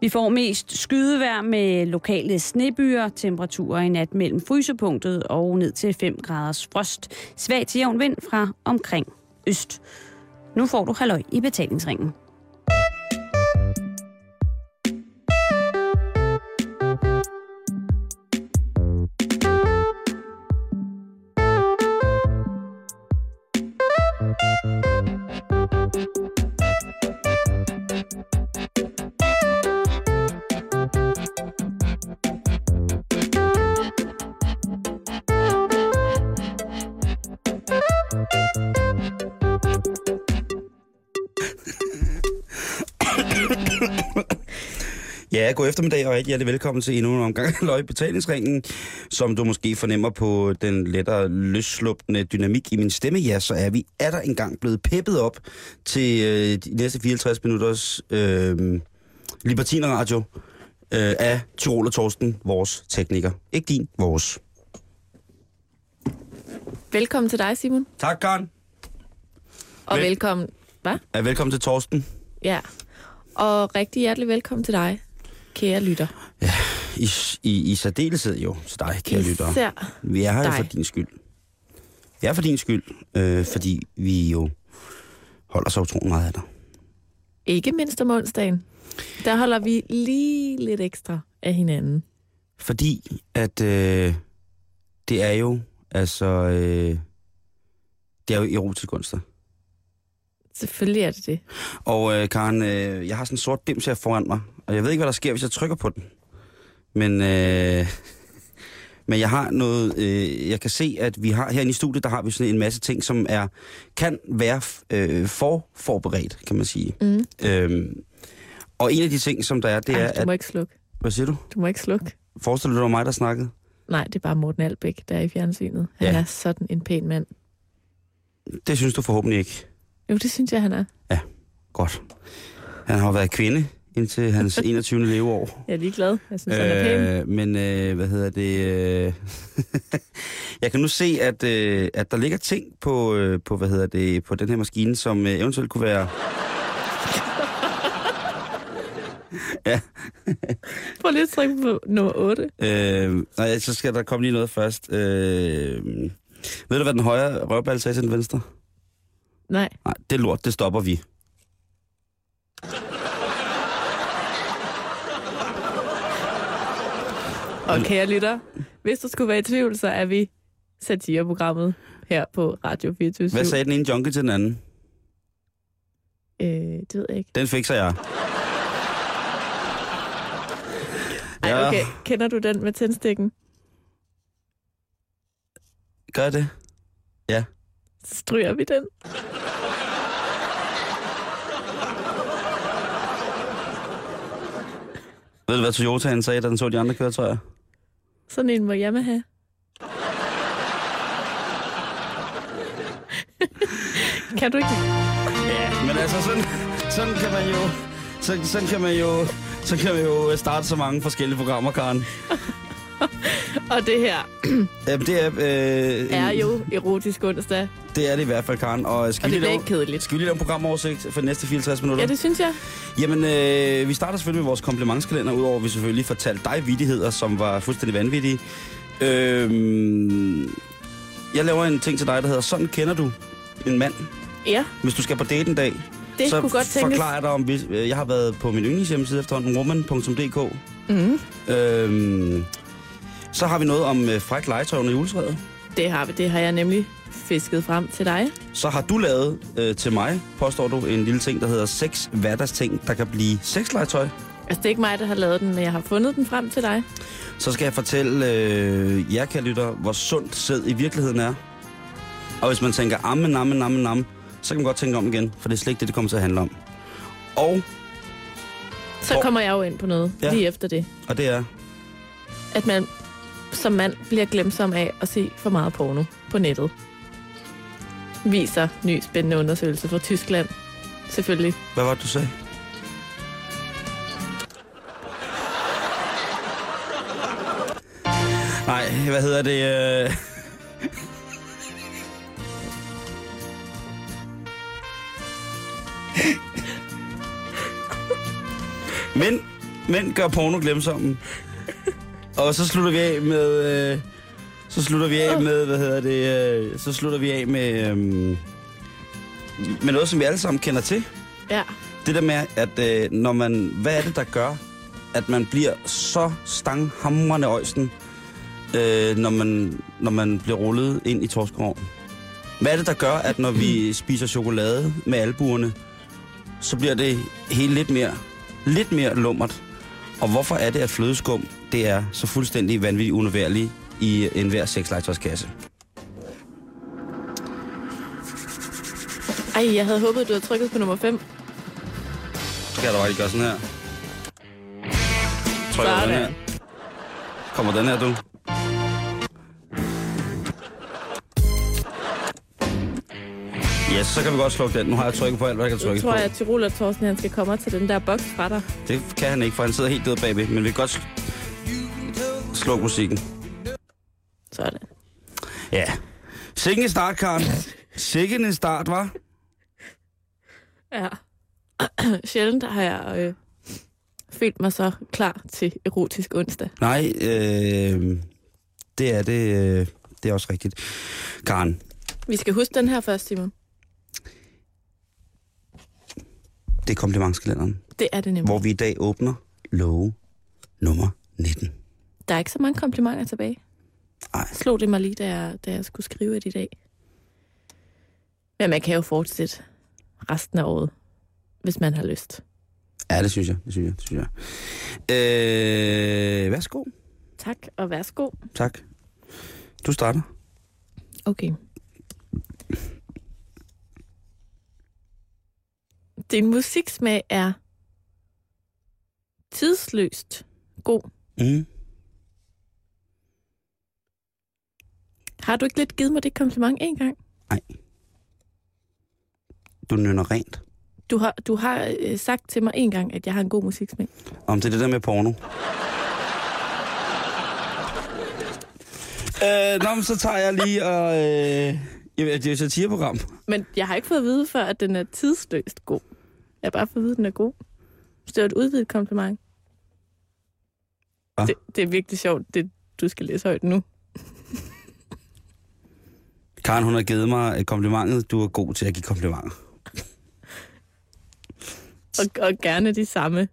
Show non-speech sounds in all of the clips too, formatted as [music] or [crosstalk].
Vi får mest skydevejr med lokale snebyer, temperaturer i nat mellem frysepunktet og ned til 5 graders frost. Svag til jævn vind fra omkring øst. Nu får du halløj i betalingsringen. Ja, god eftermiddag og rigtig hjertelig velkommen til endnu en omgang af [laughs] Løg Betalingsringen. Som du måske fornemmer på den lettere løsslupende dynamik i min stemme, ja, så er vi er der engang blevet peppet op til øh, de næste 54 minutters øh, Libertiner Radio øh, af Tyrol og Torsten, vores tekniker. Ikke din, vores. Velkommen til dig, Simon. Tak, Karen. Og Vel- velkommen... Hvad? Ja, velkommen til Torsten. Ja. Og rigtig hjertelig velkommen til dig, kære lytter. I, i, i særdeleshed jo til dig, kære. Især Vi er her jo dig. for din skyld. Vi er for din skyld, øh, fordi vi jo holder så utrolig meget af dig. ikke mindst om onsdagen. Der holder vi lige lidt ekstra af hinanden. Fordi at øh, det er jo, altså, øh, det er jo erotisk onsdag. Selvfølgelig er det det. Og øh, Karen, øh, jeg har sådan en sort dims her foran mig, og jeg ved ikke, hvad der sker, hvis jeg trykker på den. Men, øh, [laughs] men jeg har noget, øh, jeg kan se, at vi har herinde i studiet, der har vi sådan en masse ting, som er kan være øh, for forberedt, kan man sige. Mm. Øhm, og en af de ting, som der er, det Ej, er, du at... må ikke slukke. Hvad siger du? Du må ikke slukke. Forestiller du dig mig, der snakkede? Nej, det er bare Morten Albæk, der er i fjernsynet. Han Ja. er sådan en pæn mand. Det synes du forhåbentlig ikke. Jo, det synes jeg, han er. Godt. Han har været kvinde indtil hans [laughs] 21. leveår. Jeg er ligeglad. Jeg synes, han er pæn. Øh, men øh, hvad hedder det? Øh, [laughs] jeg kan nu se, at, øh, at der ligger ting på, øh, på, hvad hedder det, på den her maskine, som øh, eventuelt kunne være... [laughs] ja, Prøv lige at trykke på nummer 8. øh, nej, så skal der komme lige noget først. Øh, ved du, hvad den højre røvball sagde til den venstre? Nej. Nej, det lort, det stopper vi. Og kære lytter, hvis du skulle være i tvivl, så er vi satireprogrammet her på Radio 24 Hvad sagde den ene junkie til den anden? Øh, det ved jeg ikke. Den fikser jeg. Ej, Ja. okay. Kender du den med tændstikken? Gør det? Så stryger vi den. Ved du, hvad Toyotaen sagde, da den så de andre køretøjer? Sådan en må Yamaha have. [laughs] kan du ikke? Ja, men altså sådan, sådan kan man jo... Så, sådan kan man jo... Så kan man jo starte så mange forskellige programmer, Karen. [laughs] Og det her Jamen, det er... Øh, [clears throat] er jo erotisk onsdag, Det er det i hvert fald, Karen. Og skal, og det er ikke kedeligt. skal vi lige lave en programoversigt for de næste 54 minutter? Ja, det synes jeg. Jamen, øh, vi starter selvfølgelig med vores komplimentskalender, udover at vi selvfølgelig fortalte dig vittigheder, som var fuldstændig vanvittige. Øh, jeg laver en ting til dig, der hedder, sådan kender du en mand. Ja, Hvis du skal på date en dag, det så kunne godt tænkes. forklarer jeg dig om, hvis, øh, jeg har været på min yndlingshjemmeside efterhånden, woman.dk. Mm, Øhm, så har vi noget om øh, fræk legetøj under juletræet. det har vi. Det har jeg nemlig fisket frem til dig. Så har du lavet øh, til mig, påstår du, en lille ting, der hedder seks hverdagsting, der kan blive sexlegetøj. Altså, det er ikke mig, der har lavet den, men jeg har fundet den frem til dig. Så skal jeg fortælle øh, jer, kære lytter, hvor sundt sæd i virkeligheden er. Og hvis man tænker, amme, namme, namme, namme, så kan man godt tænke om igen, for det er slet ikke det, det kommer til at handle om. Og, Så kommer jeg jo ind på noget ja. lige efter det. og det er, At man som mand bliver glemsom af at se for meget porno på nettet. Viser ny spændende undersøgelse fra Tyskland. Selvfølgelig. hvad var det, du sagde? Nej, hvad hedder det? Øh... Men Mænd gør porno glemsomme. Og så slutter vi af med... Øh, så slutter vi af med, hvad hedder det... Øh, så slutter vi af med... Øh, med noget, som vi alle sammen kender til. Ja. Det der med, at øh, når man... Hvad er det, der gør, at man bliver så stanghamrende øjsten, øh, når, man, når man bliver rullet ind i torskerovnen? Hvad er det, der gør, at når vi spiser chokolade med albuerne, så bliver det helt lidt mere, lidt mere lummert? Og hvorfor er det, at flødeskum det er så fuldstændig vanvittigt unødværligt i enhver sekslegetøjskasse? Ej, jeg havde håbet, du havde trykket på nummer 5. Så kan jeg da bare lige gøre sådan her. Trykker den her. Kommer den her, du. Yes, så kan vi godt slukke den. Nu har jeg trykket på alt, hvad jeg kan Nu trykke tror på. jeg, at Tirol Thorsten han skal komme og tage den der boks fra dig. Det kan han ikke, for han sidder helt død bagved. Men vi kan godt sl- slukke musikken. Sådan. Ja. Sikke en start, Karen. Sikke en start, var. Ja. [clears throat] Sjældent har jeg øh, følt mig så klar til erotisk onsdag. Nej, øh, det er det, øh, det er også rigtigt. Karen, Vi skal huske den her først, Simon. Det er komplimentskalenderen, Det er det nemlig. hvor vi i dag åbner love nummer 19. Der er ikke så mange komplimenter tilbage. Ej. Slog det mig lige, da jeg, da jeg skulle skrive et i dag. Men man kan jo fortsætte resten af året, hvis man har lyst. Ja, det synes jeg. Det synes jeg. Det synes jeg. Øh, værsgo. Tak, og værsgo. Tak. Du starter. Okay. Din musiksmag er tidsløst god. Mm. Har du ikke lidt givet mig det kompliment en gang? Du nynner rent. Du har, du har øh, sagt til mig en gang, at jeg har en god musiksmag. Om det er det der med porno. øh, nå, men så tager jeg lige og... Øh, jeg det er jo et satireprogram. Men jeg har ikke fået at vide før, at den er tidsløst god. Jeg bare fået at vide, at den er god. Så det var et udvidet kompliment. Hva? Det, det er virkelig sjovt, det du skal læse højt nu. Karen, hun har givet mig et komplimentet. Du er god til at give komplimenter. [laughs] Og, og gerne de samme.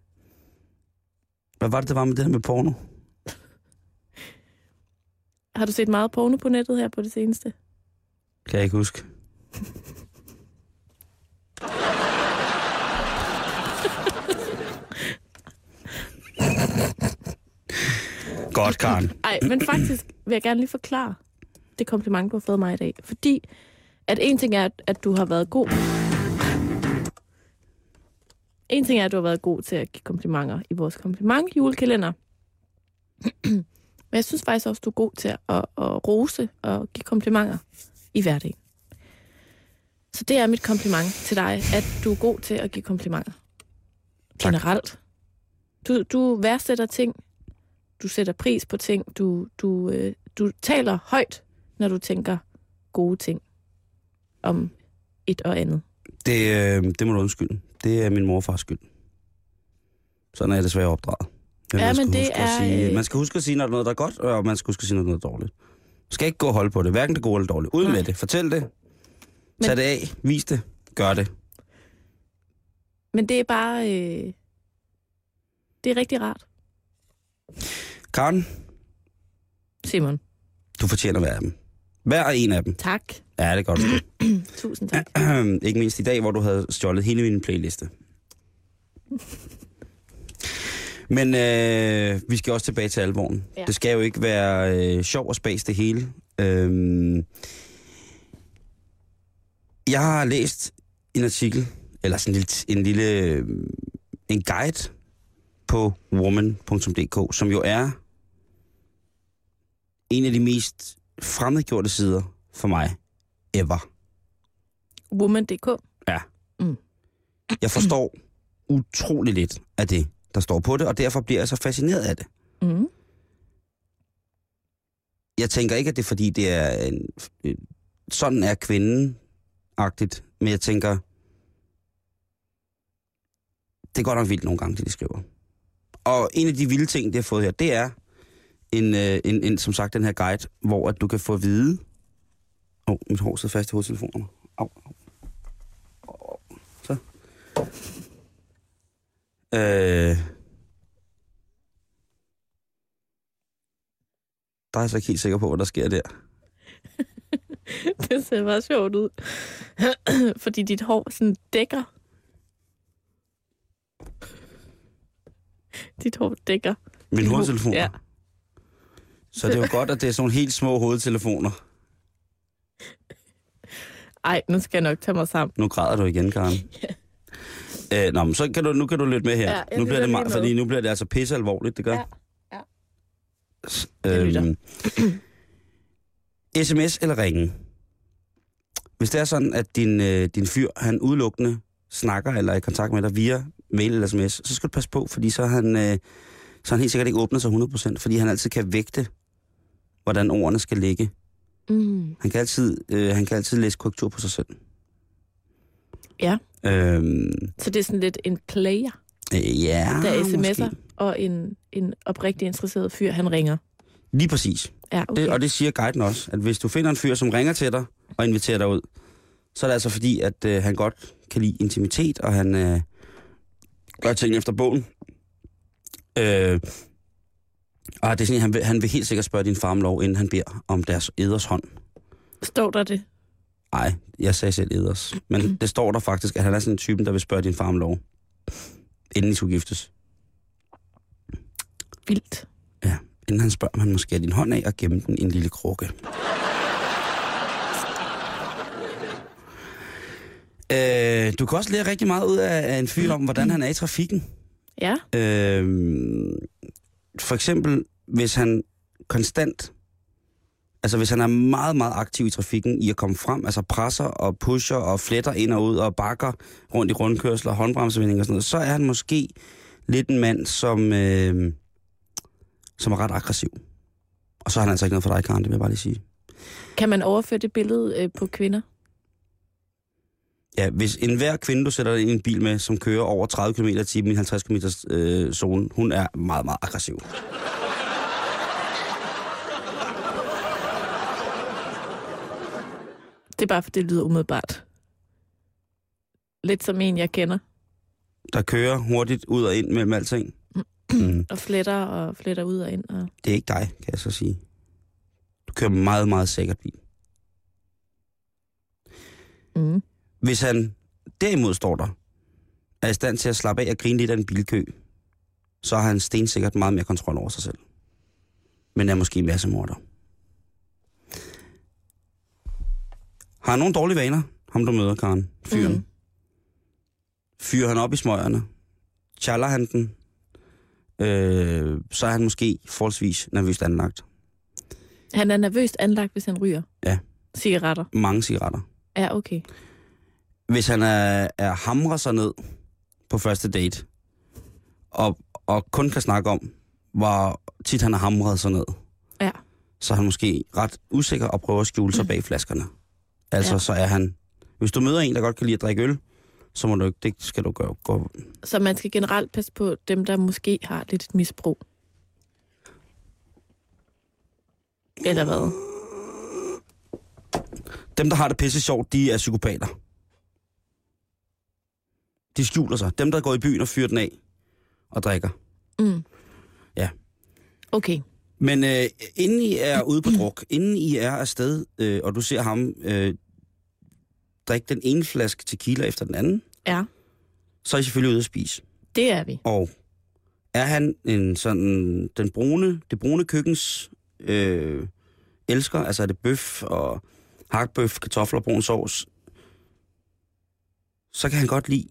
Hvad var det, der var med det her med porno? Har du set meget porno på nettet her på det seneste? Kan jeg ikke huske. [laughs] Godt, Karen. Nej, men faktisk vil jeg gerne lige forklare det kompliment, du har fået mig i dag. Fordi at en ting er, at- du har været god. En ting er, at du har været god til at give komplimenter i vores kompliment julekalender. Men jeg synes faktisk også, du er god til at, at, at rose og give komplimenter i hverdagen. Så det er mit kompliment til dig, at du er god til at give komplimenter. Tak. Generelt. Du, du værdsætter ting, du sætter pris på ting, du, du, øh, du taler højt, når du tænker gode ting om et og andet. Det, øh, det må du undskylde. Det er min morfars skyld. Sådan er jeg desværre opdraget. Ja, man skal men det er, Sige, øh, man skal huske at sige, når noget, der er godt, og man skal huske at sige, når noget, er dårligt. Man skal ikke gå og holde på det, hverken det gode eller dårlige. Ud Nej. med det. Fortæl det. Men- Tag det af. Vis det. Gør det. Men det er bare... Øh, det er rigtig rart, Karen, Simon. du fortjener hver af dem. Hver en af dem. Tak. Ja, det er godt. [clears throat] Tusind tak. [clears throat] ikke mindst i dag, hvor du havde stjålet hele min playliste. [laughs] Men øh, vi skal også tilbage til alvoren. Ja. Ja. Det skal jo ikke være øh, sjov og spas det hele. Øhm, jeg har læst en artikel, eller sådan en lille, en lille øh, en guide på woman.dk, som jo er en af de mest fremmedgjorte sider for mig ever. Woman.dk. Jeg forstår utrolig lidt af det, der står på det, og derfor bliver jeg så fascineret af det. Mm. Jeg tænker ikke, at det er fordi, det er en, en, sådan er kvinden-agtigt, men jeg tænker, det er godt nok vildt nogle gange, det de skriver. Og en af de vilde ting, det har fået her, det er en, øh, en, en, som sagt den her guide, hvor at du kan få at vide... Åh, oh, mit hår sidder fast i hovedtelefonerne. Au, au. Oh, Så. Øh, der er jeg så ikke helt sikker på, hvad der sker der. [laughs] Det ser meget sjovt ud. [clears throat] Fordi dit hår sådan dækker. [laughs] Dit hår dækker. Min hovedtelefon. Ja. Så det er jo godt, at det er sådan nogle helt små hovedtelefoner. Ej, nu skal jeg nok tage mig sammen. Nu græder du igen, Karen. [laughs] ja. øh, nå, men så kan du, nu kan du lytte med her. Ja, nu bliver det meget, fordi nu bliver det altså pisse alvorligt, det gør. Ja, ja. Øhm, [clears throat] sms eller ringe? Hvis det er sådan, at din, øh, din fyr, han udelukkende snakker eller er i kontakt med dig via mail eller sms, så skal du passe på, fordi så han, øh, så er han helt sikkert ikke åbner sig 100%, fordi han altid kan vægte, hvordan ordene skal ligge. Mm. Han kan altid, øh, han kan altid læse korrektur på sig selv. Ja. Øhm, Så det er sådan lidt en player, øh, ja, der sms'er, måske. og en, en oprigtig interesseret fyr, han ringer. Lige præcis. Ja, okay. Det, og det siger guiden også, at hvis du finder en fyr, som ringer til dig og inviterer dig ud, så er det altså fordi, at øh, han godt kan lide intimitet, og han øh, gør ting efter bogen. Øh, og det er sådan, han vil, han vil helt sikkert spørge din far om lov, inden han beder om deres eders hånd. Står der det? Nej, jeg sagde selv eders. Men det står der faktisk, at han er sådan en typen, der vil spørge din far om lov, inden I skulle giftes. Vildt. Ja, inden han spørger, om han måske din hånd af og gemme den i en lille krukke. Øh, du kan også lære rigtig meget ud af, af en fyr om, hvordan han er i trafikken. Ja. Øh, for eksempel, hvis han konstant, altså hvis han er meget, meget aktiv i trafikken i at komme frem, altså presser og pusher og fletter ind og ud og bakker rundt i rundkørsler, håndbremsevinding og sådan noget, så er han måske lidt en mand, som, øh, som er ret aggressiv. Og så er han altså ikke noget for dig, Karen, det vil jeg bare lige sige. Kan man overføre det billede øh, på kvinder? Ja, hvis enhver kvinde, du sætter ind i en bil med, som kører over 30 km i timen i en 50 km øh, zone, hun er meget, meget aggressiv. Det er bare, for det lyder umiddelbart. Lidt som en, jeg kender. Der kører hurtigt ud og ind mellem alting. Mm, Og fletter og fletter ud og ind. Og... det er ikke dig, kan jeg så sige. Du kører meget, meget sikkert bil. Mm. Hvis han derimod står der, er i stand til at slappe af og grine lidt af en bilkø, så har han stensikkert meget mere kontrol over sig selv. Men er måske en masse morder. Har han nogle dårlige vaner, ham du møder, Karen? Fyren. Mm. Fyrer han op i smøgerne? Challer han den? Øh, så er han måske forholdsvis nervøst anlagt. Han er nervøst anlagt, hvis han ryger. Ja. Cigaretter. Mange cigaretter. Ja, okay. Hvis han er, er hamrer sig ned på første date, og, og kun kan snakke om, hvor tit han har hamret sig ned, Ja. så er han måske ret usikker og prøver at skjule sig bag flaskerne. Altså, ja. så er han... Hvis du møder en, der godt kan lide at drikke øl, så må du ikke, det skal du gøre. Gå. Så man skal generelt passe på dem, der måske har lidt et misbrug. Eller hvad? Dem, der har det pisse sjovt, de er psykopater. De skjuler sig. Dem, der går i byen og fyrer den af og drikker. Mm. Ja. Okay. Men øh, inden I er ude på druk, inden I er afsted, øh, og du ser ham øh, drikke den ene flaske tequila efter den anden, Ja, så er I selvfølgelig ude at spise. det er vi. Og er han en sådan, den brune, det brune køkkens øh, elsker, altså er det bøf og hakbøf, kartofler og brun sovs, så kan han godt lide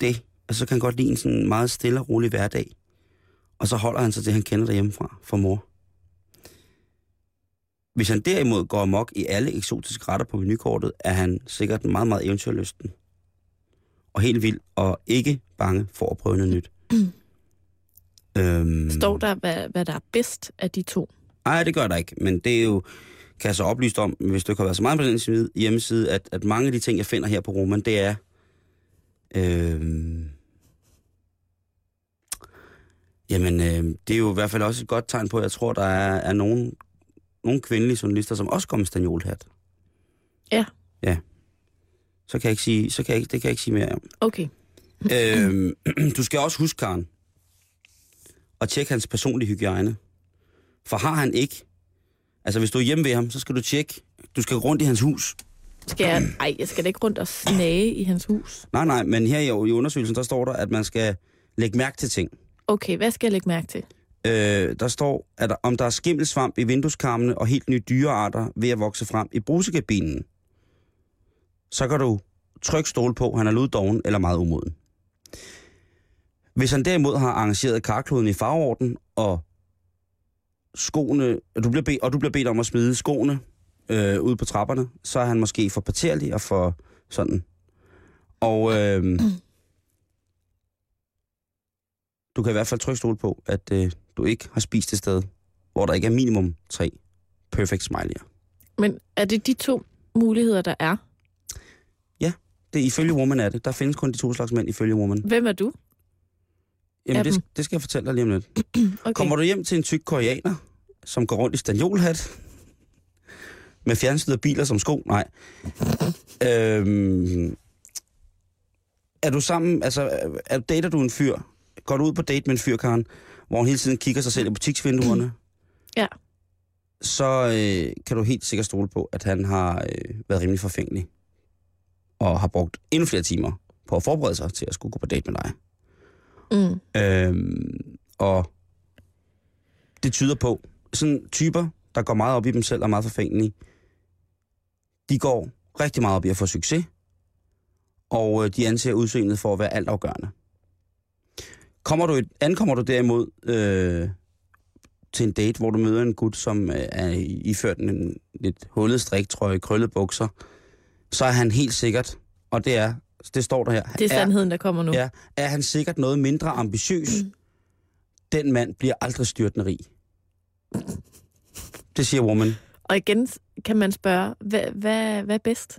det. Altså så kan han godt lide en sådan meget stille og rolig hverdag. Og så holder han sig til, han kender derhjemmefra fra mor. Hvis han derimod går amok i alle eksotiske retter på menukortet, er han sikkert meget, meget eventyrlysten. Og helt vild, og ikke bange for at prøve noget nyt. [clears throat] øhm, Står der, hvad, hvad der er bedst af de to? Nej, det gør der ikke, men det er jo, kan jeg så oplyse om, hvis du ikke har været så meget på den side- hjemmeside, at, at mange af de ting, jeg finder her på Roman, det er, øhm, Jamen, øh, det er jo i hvert fald også et godt tegn på, at jeg tror, der er, er nogen, nogle kvindelige journalister, som også går med stanjolhat. Ja. Ja. Så kan jeg ikke sige, så kan jeg ikke, det kan jeg ikke sige mere om. Okay. øhm, [clears throat] du skal også huske, Karen, at tjekke hans personlige hygiejne. For har han ikke, altså hvis du er hjemme ved ham, så skal du tjekke, du skal rundt i hans hus. Skal jeg, ej, jeg skal da ikke rundt og snage i hans hus. Nej, nej, men her i, i undersøgelsen, der står der, at man skal lægge mærke til ting. Okay, hvad skal jeg lægge mærke til? Øh, der står, at der, om der er skimmelsvamp i vindueskarmene og helt nye dyrearter ved at vokse frem i brusekabinen, så kan du trykke stole på, han er luddoven eller meget umoden. Hvis han derimod har arrangeret karkloden i farveorden, og skoene, og du bliver bedt, og du bliver bedt om at smide skoene øh, ud på trapperne, så er han måske for parterlig og for sådan. Og øh, du kan i hvert fald trykke stole på, at øh, du ikke har spist et sted, hvor der ikke er minimum tre perfect smiley'er. Men er det de to muligheder, der er? Det er ifølge Woman er det. Der findes kun de to slags mænd ifølge Woman. Hvem er du? Jamen, det, det skal jeg fortælle dig lige om lidt. [clears throat] Okay. Kommer du hjem til en tyk koreaner, som går rundt i stanjolhat, med fjernstyrede biler som sko? Nej. øhm, er du sammen, altså, er, dater du en fyr? Går du ud på date med en fyr, Karen, hvor han hele tiden kigger sig selv i butiksvinduerne? Ja. Så øh, kan du helt sikkert stole på, at han har øh, været rimelig forfængelig. Og har brugt endnu flere timer på at forberede sig til at skulle gå på date med dig. Mm. Øhm, og det tyder på, sådan typer, der går meget op i dem selv og er meget forfængelige, de går rigtig meget op i at få succes, og øh, de anser udseendet for at være altafgørende. Kommer du, et- ankommer du derimod øh, til en date, hvor du møder en gut, som øh, er iført en lidt hullet striktrøje, krøllet bukser, så er han helt sikkert, og det er, det står der her, Det er sandheden, der kommer nu. Ja, er han sikkert noget mindre ambitiøs. Den mand bliver aldrig styrtende rig. Det siger woman. Og igen kan man spørge, hvad, hvad, hvad er bedst?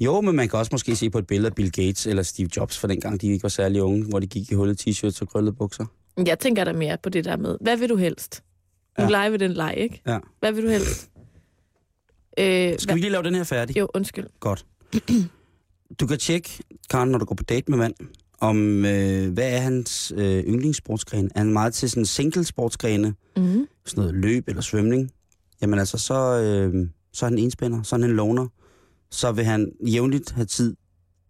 Jo, men man kan også måske se på et billede af Bill Gates eller Steve Jobs, for dengang de ikke var særlig unge, hvor de gik i hullet t-shirts og krøllede bukser. Jeg tænker da mere på det der med, hvad vil du helst? Nu Ja. leger vi den leg, ikke? Ja. Hvad vil du helst? Øh, Skal vi lige lave den her færdig? Jo, undskyld. Godt. Du kan tjekke, Karen, når du går på date med mand, om øh, hvad er hans øh, yndlingssportsgren. Er han meget til sådan single-sportsgrene, Mm. sådan noget løb eller svømning? Jamen altså, så, øh, så er han enspænder, så er han en loner. Så vil han jævnligt have tid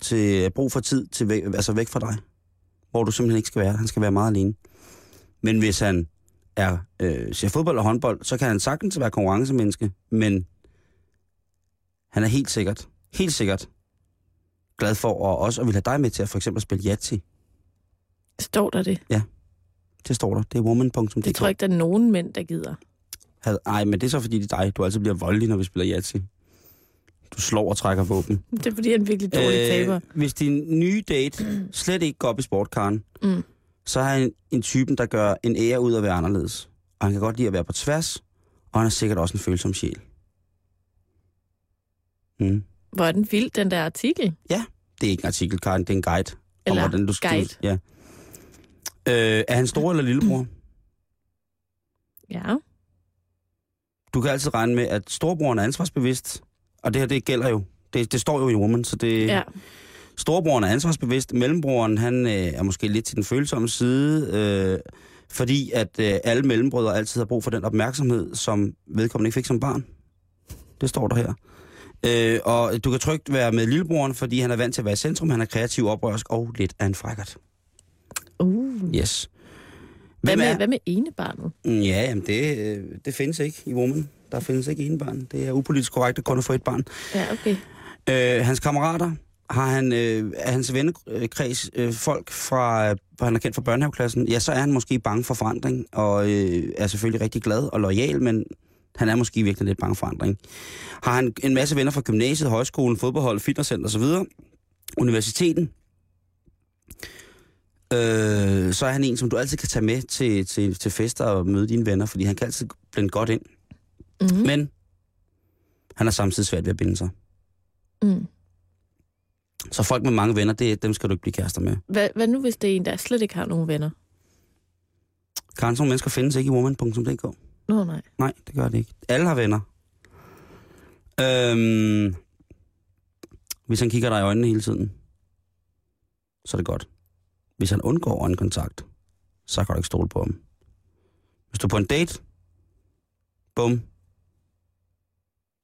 til, brug for tid til væk, altså væk fra dig. Hvor du simpelthen ikke skal være. Han skal være meget alene. Men hvis han er, øh, ser fodbold og håndbold, så kan han sagtens være konkurrencemenneske, men han er helt sikkert, helt sikkert glad for at også at vil have dig med til at for eksempel spille Yahtzee. Står der det? Det står der. Det er woman.dk. Det tror jeg ikke, der er nogen mænd, der gider. Had- Ej, men det er så fordi, det er dig. Du altid bliver voldelig, når vi spiller Yahtzee. Du slår og trækker våben. Det er fordi, han er en virkelig dårlig øh... taber. hvis din nye date slet ikke går op i sportkaren, Mm. så er han en typen, der gør en ære ud af at være anderledes. Og han kan godt lide at være på tværs, og han er sikkert også en følsom sjæl. Mm. Hvor er den vild, den der artikel? Det er ikke en artikel, Karen, det er en guide. Eller om, hvordan du skal, guide. Ja. Øh, er han stor eller lillebror? Ja. Du kan altid regne med, at storebroren er ansvarsbevidst, og det her, det gælder jo. Det, det står jo i Woman, så det... ja. Storebroren er ansvarsbevidst, mellembroren han øh, er måske lidt til den følsomme side, øh, fordi at øh, alle mellembrødre altid har brug for den opmærksomhed, som vedkommende ikke fik som barn. Det står der her. Øh, og du kan trygt være med lillebroren, fordi han er vant til at være i centrum, han er kreativ, oprørsk og lidt af en frækkert. Uh. Yes. Hvad, med, er? hvad med enebarnet? Mm, Ja, jamen det, øh, det findes ikke i Woman. Der findes ikke en barn. Det er upolitisk korrekt at kun at få et barn. Ja, okay. Øh, hans kammerater, har han, øh, er hans vennekreds øh, folk fra, øh, han er kendt fra børnehaveklassen, ja, så er han måske bange for forandring, og øh, er selvfølgelig rigtig glad og lojal, men han er måske virkelig lidt bange for forandring. Har han en masse venner fra gymnasiet, højskolen, fodboldhold, fitnesscenter osv., universiteten, øh, så er han en, som du altid kan tage med til, til, til fester og møde dine venner, fordi han kan altid blende godt ind. Mm. Men han har samtidig svært ved at binde sig. Mm. Så folk med mange venner, det, dem skal du ikke blive kærester med. Hvad, hvad nu, hvis det er en, der slet ikke har nogen venner? Karen, sådan mennesker findes ikke i woman.dk. Nå, nej. Nej, det gør det ikke. Alle har venner. Øhm, hvis han kigger dig i øjnene hele tiden, så er det godt. Hvis han undgår øjenkontakt, så kan du ikke stole på ham. Hvis du er på en date, bum,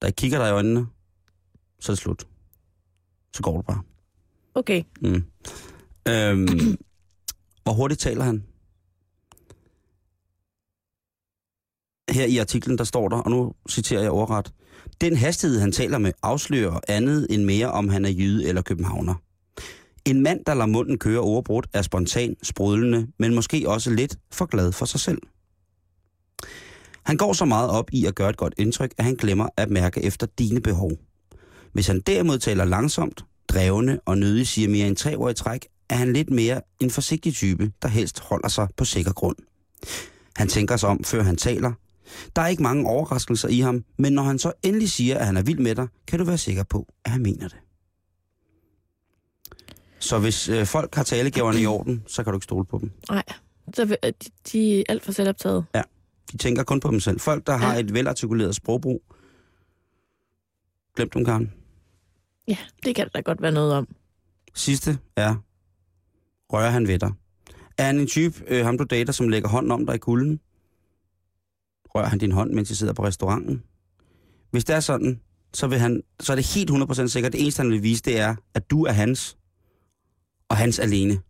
der kigger dig i øjnene, så er det slut. Så går du bare. Okay. Mm. Øhm, hvor hurtigt taler han? Her i artiklen, der står der, og nu citerer jeg overret. Den hastighed, han taler med, afslører andet end mere, om han er jyde eller københavner. En mand, der lader munden køre overbrudt, er spontan, sprudlende, men måske også lidt for glad for sig selv. Han går så meget op i at gøre et godt indtryk, at han glemmer at mærke efter dine behov. Hvis han derimod taler langsomt, drevende og nødig siger mere end tre år i træk, er han lidt mere en forsigtig type, der helst holder sig på sikker grund. Han tænker sig om, før han taler. Der er ikke mange overraskelser i ham, men når han så endelig siger, at han er vild med dig, kan du være sikker på, at han mener det. Så hvis øh, folk har talegaverne i orden, så kan du ikke stole på dem. Nej. Så, vil- de, er alt for selvoptaget. De tænker kun på dem selv. Folk, der har Ja. et velartikuleret sprogbrug, glem dem, Karen. Ja, det kan der da godt være noget om. Sidste er, rører han ved dig? Er han en type, øh, ham du dater, som lægger hånden om dig i kulden? Rører han din hånd, mens I sidder på restauranten? Hvis det er sådan, så, vil han, så er det helt 100% sikkert, det eneste han vil vise, det er, at du er hans, og hans alene.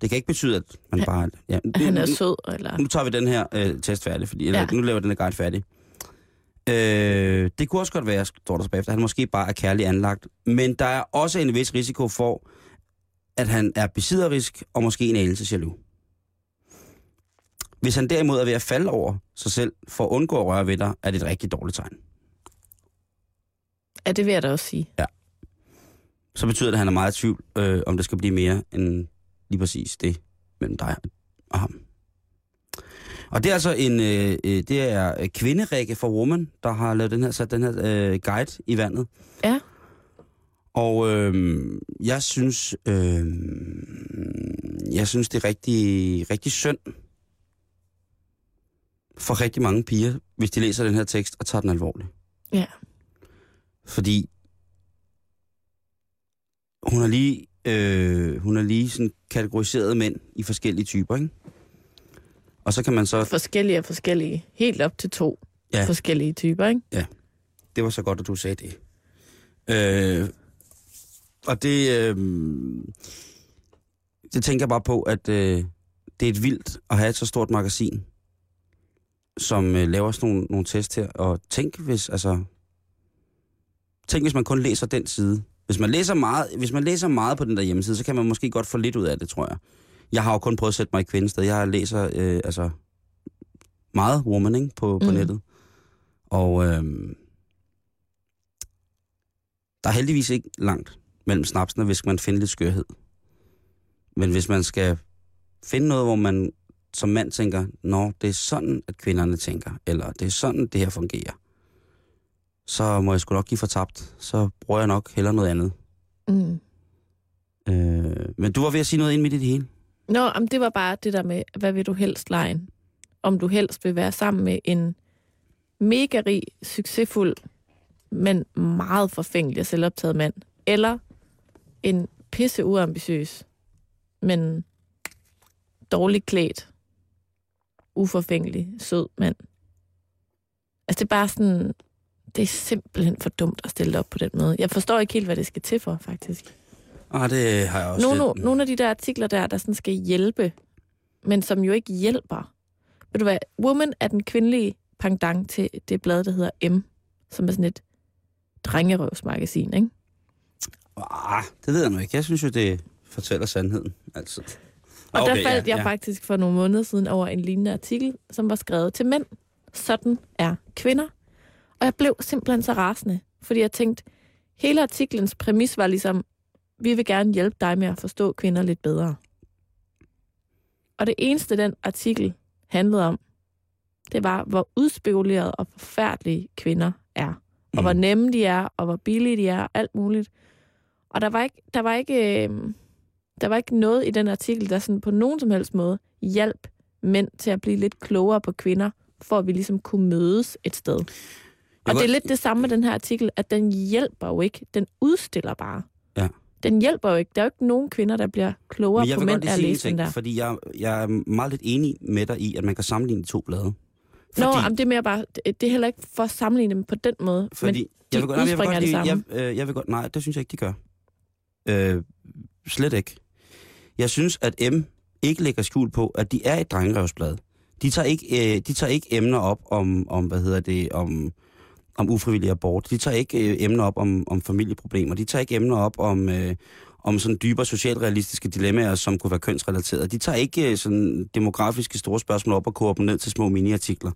Det kan ikke betyde, at man Ja. bare... Ja, At han er nu- sød, eller... nu tager vi den her øh, test færdig, fordi, eller, Ja. nu laver den her guide færdig. Øh, det kunne også godt være, står der bagefter, at han måske bare er kærlig anlagt. Men der er også en vis risiko for, at han er besidderisk og måske en anelse jaloux. Hvis han derimod er ved at falde over sig selv for at undgå at røre ved dig, er det et rigtig dårligt tegn. Ja, det vil jeg da også sige. Så betyder det, at han er meget i tvivl, øh, om det skal blive mere end lige præcis det mellem dig og ham. Og det er altså en, øh, øh, det er kvinderække for Woman, der har lavet den her, sat den her øh, guide i vandet. Ja. Og øh, jeg synes, øh, jeg synes, det er rigtig, rigtig synd for rigtig mange piger, hvis de læser den her tekst og tager den alvorligt. Ja. Fordi hun har lige, øh, hun har lige sådan kategoriseret mænd i forskellige typer, ikke? Og så kan man så... Forskellige og forskellige. Helt op til to Ja. forskellige typer, ikke? Det var så godt, at du sagde det. Øh, og det... Øh, det tænker jeg bare på, at øh, det er et vildt at have et så stort magasin, som øh, laver sådan nogle, nogle test her. Og tænk hvis, altså... Tænk, hvis man kun læser den side. Hvis man læser meget, hvis man læser meget på den der hjemmeside, så kan man måske godt få lidt ud af det, tror jeg. Jeg har jo kun prøvet at sætte mig i kvindested. Jeg læser øh, altså meget woman ikke, på, på Mm. nettet. Og øh, der er heldigvis ikke langt mellem snapsene, hvis man finder lidt skørhed. Men hvis man skal finde noget, hvor man som mand tænker, nå, det er sådan, at kvinderne tænker, eller det er sådan, det her fungerer, så må jeg sgu nok give for tabt. Så bruger jeg nok heller noget andet. Mm. Øh, men du var ved at sige noget ind midt i det hele. Nå, men det var bare det der med, hvad vil du helst lejen? Om du helst vil være sammen med en mega rig, succesfuld, men meget forfængelig og selvoptaget mand, eller en pisse uambitiøs, men dårligt klædt, uforfængelig, sød mand. Altså det er bare sådan, det er simpelthen for dumt at stille det op på den måde. Jeg forstår ikke helt, hvad det skal til for, faktisk. Ah, det har jeg også Nogle, lidt. nogle af de der artikler der, der sådan skal hjælpe, men som jo ikke hjælper. Ved du hvad, Woman er den kvindelige pendant til det blad, der hedder M, som er sådan et drengerøvsmagasin, ikke? Ah, det ved jeg nu ikke. Jeg synes jo, det fortæller sandheden. Altså. Og okay, der faldt ja, jeg ja. faktisk for nogle måneder siden over en lignende artikel, som var skrevet til mænd. Sådan er kvinder. Og jeg blev simpelthen så rasende, fordi jeg tænkte, hele artiklens præmis var ligesom, vi vil gerne hjælpe dig med at forstå kvinder lidt bedre. Og det eneste, den artikel handlede om, det var, hvor udspekuleret og forfærdelige kvinder er. Og hvor Mm. nemme de er, og hvor billige de er, og alt muligt. Og der var ikke, der var ikke, øh, der var ikke noget i den artikel, der sådan på nogen som helst måde hjalp mænd til at blive lidt klogere på kvinder, for at vi ligesom kunne mødes et sted. Og Jeg det er lidt det samme med den her artikel, at den hjælper jo ikke. Den udstiller bare. Ja. Den hjælper jo ikke. Der er jo ikke nogen kvinder, der bliver klogere jeg på mænd af at læse ting, der. fordi jeg, jeg er meget lidt enig med dig i, at man kan sammenligne de to blade. Nå, Fordi- jamen, det er mere bare, det er heller ikke for at sammenligne dem på den måde. Fordi men jeg vil, godt, nej, jeg vil udspringer godt det lige, jeg, samme. øh, jeg vil godt, nej, det synes jeg ikke, de gør. Øh, slet ikke. Jeg synes, at M ikke lægger skjul på, at de er et drengerevsblad. De tager ikke, øh, de tager ikke emner op om, om, hvad hedder det, om, om ufrivillig abort. De tager ikke øh, emner op om, om familieproblemer. De tager ikke emner op om, øh, om sådan dybere socialrealistiske dilemmaer, som kunne være kønsrelaterede. De tager ikke øh, sådan demografiske store spørgsmål op og koger dem ned til små miniartikler.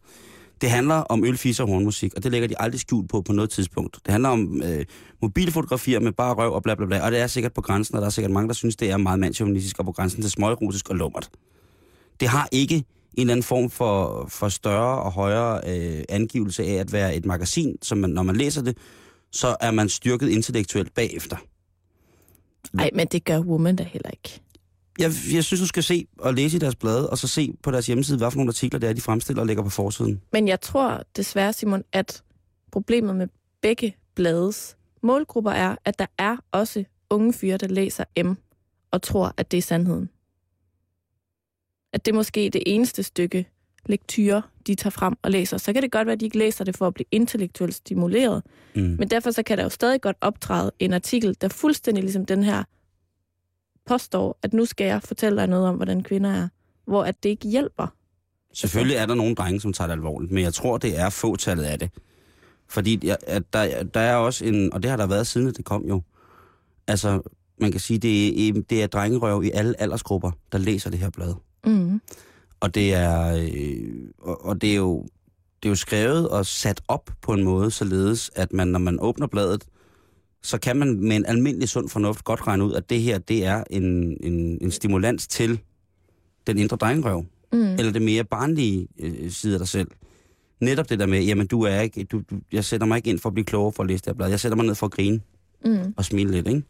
Det handler om øl, fis og hornmusik, og det lægger de aldrig skjult på på noget tidspunkt. Det handler om øh, mobilfotografier med bare røv og bla bla bla, og det er sikkert på grænsen, og der er sikkert mange, der synes, det er meget mandsjournalistisk og på grænsen til smøgerotisk og lummert. Det har ikke en eller anden form for, for større og højere øh, angivelse af at være et magasin, som man, når man læser det, så er man styrket intellektuelt bagefter. Nej, men det gør Woman da heller ikke. Jeg, jeg synes, du skal se og læse i deres blade, og så se på deres hjemmeside, hvad for nogle artikler det er, de fremstiller og lægger på forsiden. Men jeg tror desværre, Simon, at problemet med begge blades målgrupper er, at der er også unge fyre, der læser M og tror, at det er sandheden. At det er måske det eneste stykke lektyre, de tager frem og læser. Så kan det godt være, at de ikke læser det for at blive intellektuelt stimuleret. Mm. Men derfor så kan der jo stadig godt optræde en artikel, der fuldstændig ligesom den her påstår, at nu skal jeg fortælle dig noget om, hvordan kvinder er, hvor at det ikke hjælper. Selvfølgelig er der nogle drenge, som tager det alvorligt, men jeg tror, det er fåtallet af det. Fordi at der, der er også en, og det har der været siden, det kom jo. Altså, man kan sige, det er, det er drengerøv i alle aldersgrupper, der læser det her blad. Mm. Og det er, øh, og, og det er jo, det er jo skrevet og sat op på en måde, således at man, når man åbner bladet, så kan man med en almindelig sund fornuft godt regne ud, at det her, det er en, en, en stimulans til den indre drengerøv Mm. eller det mere barnlige øh, side af dig selv. Netop det der med, jamen du er ikke, du, du, jeg sætter mig ikke ind for at blive klogere for at læse det her blad. Jeg sætter mig ned for at grine Mm. og smile lidt, ikke?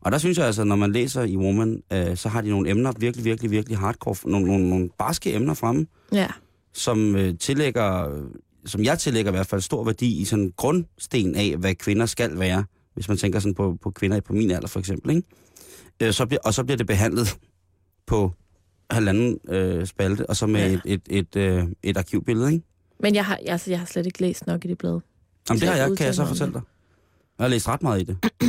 Og der synes jeg altså, når man læser i Woman, øh, så har de nogle emner, virkelig, virkelig, virkelig hardcore, nogle, nogle, nogle barske emner fremme, Ja. som øh, tillægger, som jeg tillægger i hvert fald stor værdi i sådan en grundsten af, hvad kvinder skal være, hvis man tænker sådan på, på kvinder på min alder for eksempel, ikke? Øh, så bliver, og så bliver det behandlet på halvanden øh, spalte, og så med Ja. et, et, et, øh, et arkivbillede, ikke? Men jeg har, altså, jeg har slet ikke læst nok i det blad. Jamen Så det har jeg kan jeg så fortælle dig. Jeg har læst ret meget i det. [clears throat]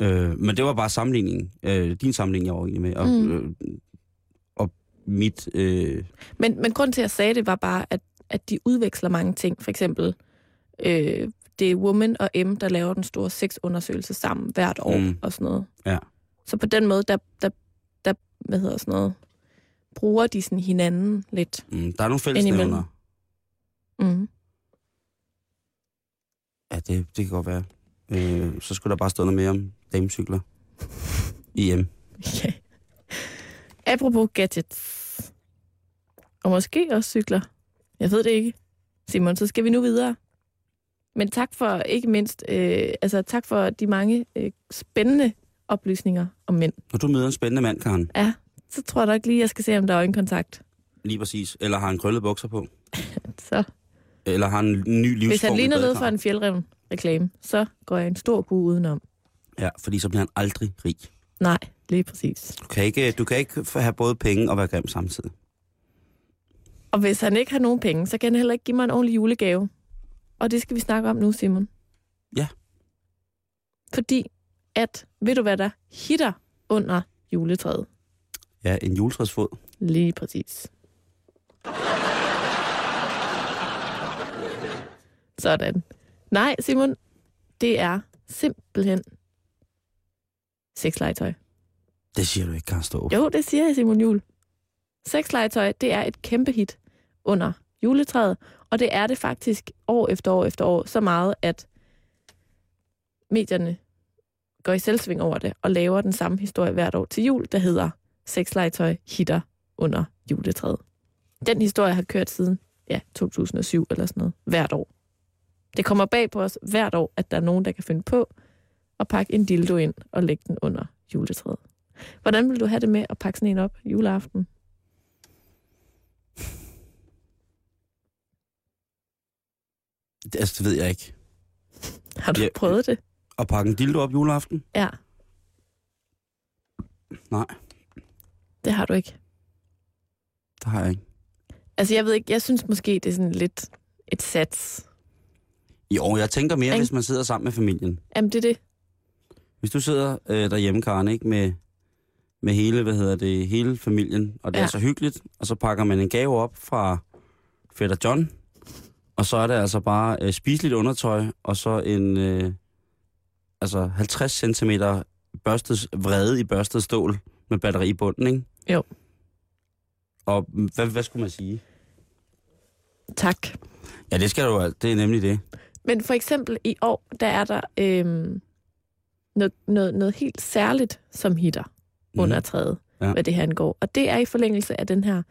Øh, men det var bare sammenligningen. Øh, din sammenligning, jeg var egentlig med. Og, Mm. øh, og mit... Øh, Men, men grund til, at jeg sagde det, var bare, at, at de udveksler mange ting. For eksempel, øh, det er Woman og M, der laver den store sexundersøgelse sammen hvert år Mm. og sådan noget. Ja. Så på den måde, der, der, der hvad hedder sådan noget, bruger de sådan hinanden lidt. mm, der er nogle fællesnævner. Mm. Ja, det, det kan godt være. Øh, så skulle der bare stå noget mere om damecykler. I M. Ja. Apropos gadgets. Og måske også cykler. Jeg ved det ikke. Simon, så skal vi nu videre. Men tak for ikke mindst, øh, altså tak for de mange øh, spændende oplysninger om mænd. Når du møder en spændende mand, Karen, Ja, så tror jeg nok lige, jeg skal se, om der er øjenkontakt. lige præcis, eller har han krøllet bukser på, [laughs] Så eller har en ny livsform hvis han ligner noget for en fjeldreven reklame, så går jeg en stor bu udenom. Ja, fordi så bliver han aldrig rig. Nej, lige præcis. Du kan ikke, du kan ikke have både penge og være grim samtidig. Og hvis han ikke har nogen penge, så kan han heller ikke give mig en ordentlig julegave. Og det skal vi snakke om nu, Simon. Ja. Fordi at, ved du hvad der hitter under juletræet? Ja, en juletræsfod. Lige præcis. Sådan. Nej, Simon, det er simpelthen sexlegetøj. Det siger du ikke, Karen Stå. Jo, det siger jeg, Simon Jul. Sexlegetøj, det er et kæmpe hit under juletræet, og det er det faktisk år efter år efter år, så meget, at medierne går i selvsving over det og laver den samme historie hvert år til jul, der hedder Sexlegetøj hitter under juletræet. Den historie har kørt siden ja, 2007 eller sådan noget, hvert år. Det kommer bag på os hvert år, at der er nogen, der kan finde på at pakke en dildo ind og lægge den under juletræet. Hvordan vil du have det med at pakke sådan en op juleaften? Det, altså, det ved jeg ikke. Har du Ja. prøvet det? At pakke en dildo op juleaften? Ja, Nej, det har du ikke. det har jeg ikke. Altså, jeg ved ikke, jeg synes måske, det er sådan lidt et sats. Jo, jeg tænker mere, Ikke? hvis man sidder sammen med familien. Jamen, det er det. Hvis du sidder øh, derhjemme, Karen, ikke, med, med hele, hvad hedder det, hele familien, og det ja. Er så hyggeligt, og så pakker man en gave op fra fætter John, og så er det altså bare øh, spiseligt undertøj, og så en øh, altså 50 cm børstet, vrede i børstet stål med batteri i bunden, ikke? Jo. Og hvad, hvad skulle man sige? Tak. Ja, det skal du. Det er nemlig det. Men for eksempel i år, der er der øhm, noget, noget, noget helt særligt, som hitter Mhm. under træet, ja. hvad det her angår. Og det er i forlængelse af den her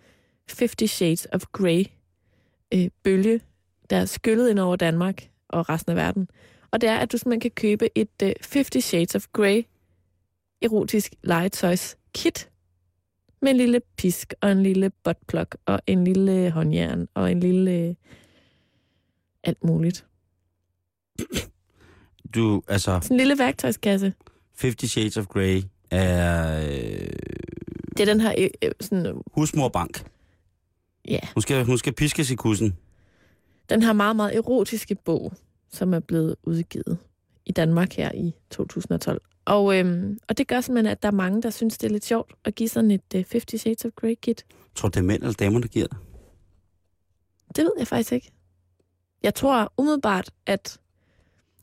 50 Shades of Grey øh, bølge, der er skyllet ind over Danmark og resten af verden. Og det er, at du simpelthen kan købe et øh, 50 Shades of Grey erotisk legetøjs kit med en lille pisk og en lille buttplug og en lille håndjern og en lille øh, alt muligt. Du, altså, Sådan en lille værktøjskasse. 50 Shades of Grey er øh, Det er den her øh, øh, sådan, husmorbank. ja, Hun skal, hun skal piskes i kussen. den her meget, meget erotiske bog, som er blevet udgivet i Danmark her i 2012. Og, øhm, og det gør simpelthen, at der er mange, der synes, det er lidt sjovt at give sådan et øh, 50 Shades of Grey kit. Tror, det er mænd eller damer, der giver det. Det ved jeg faktisk ikke. Jeg tror umiddelbart, at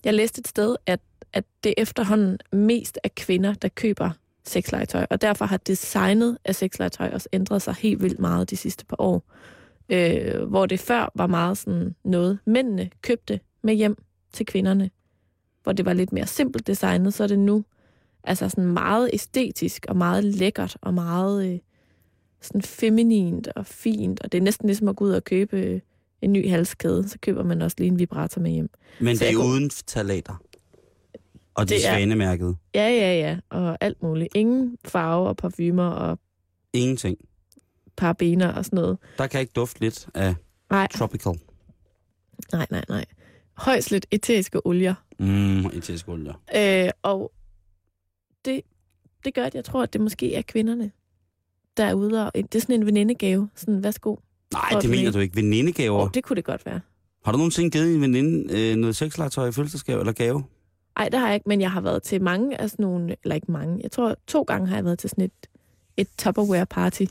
jeg læste et sted, at, at det efterhånden mest er kvinder, der køber sexlegetøj, og derfor har designet af sexlegetøj også ændret sig helt vildt meget de sidste par år. Øh, hvor det før var meget sådan noget, mændene købte med hjem til kvinderne, hvor det var lidt mere simpelt designet, så er det nu altså sådan meget æstetisk og meget lækkert og meget øh, sådan feminint og fint, og det er næsten ligesom at gå ud og købe øh, en ny halskæde, så køber man også lige en vibrator med hjem. Men Så det er kunne- uden talater. Og de Det er- svanemærket. Ja, ja, ja, og alt muligt. Ingen farve og parfumer og Ingenting. parabener og sådan noget. Der kan ikke dufte lidt af Nej, tropical. nej, nej, nej. Højst lidt eteriske olier. Mm, eterisk olie. Øh, og det, det gør, at jeg tror, at det måske er kvinderne, der er ude og... Det er sådan en venindegave. Sådan, værsgo. Nej, det mener du ikke. Venindegaver. Og det kunne det godt være. Har du nogensinde givet en veninde øh, noget sexlegetøj i fødselsdagsgave eller gave? Ej, det har jeg ikke, men jeg har været til mange af sådan nogle... Eller ikke mange. Jeg tror, to gange har jeg været til sådan et, et Tupperware party.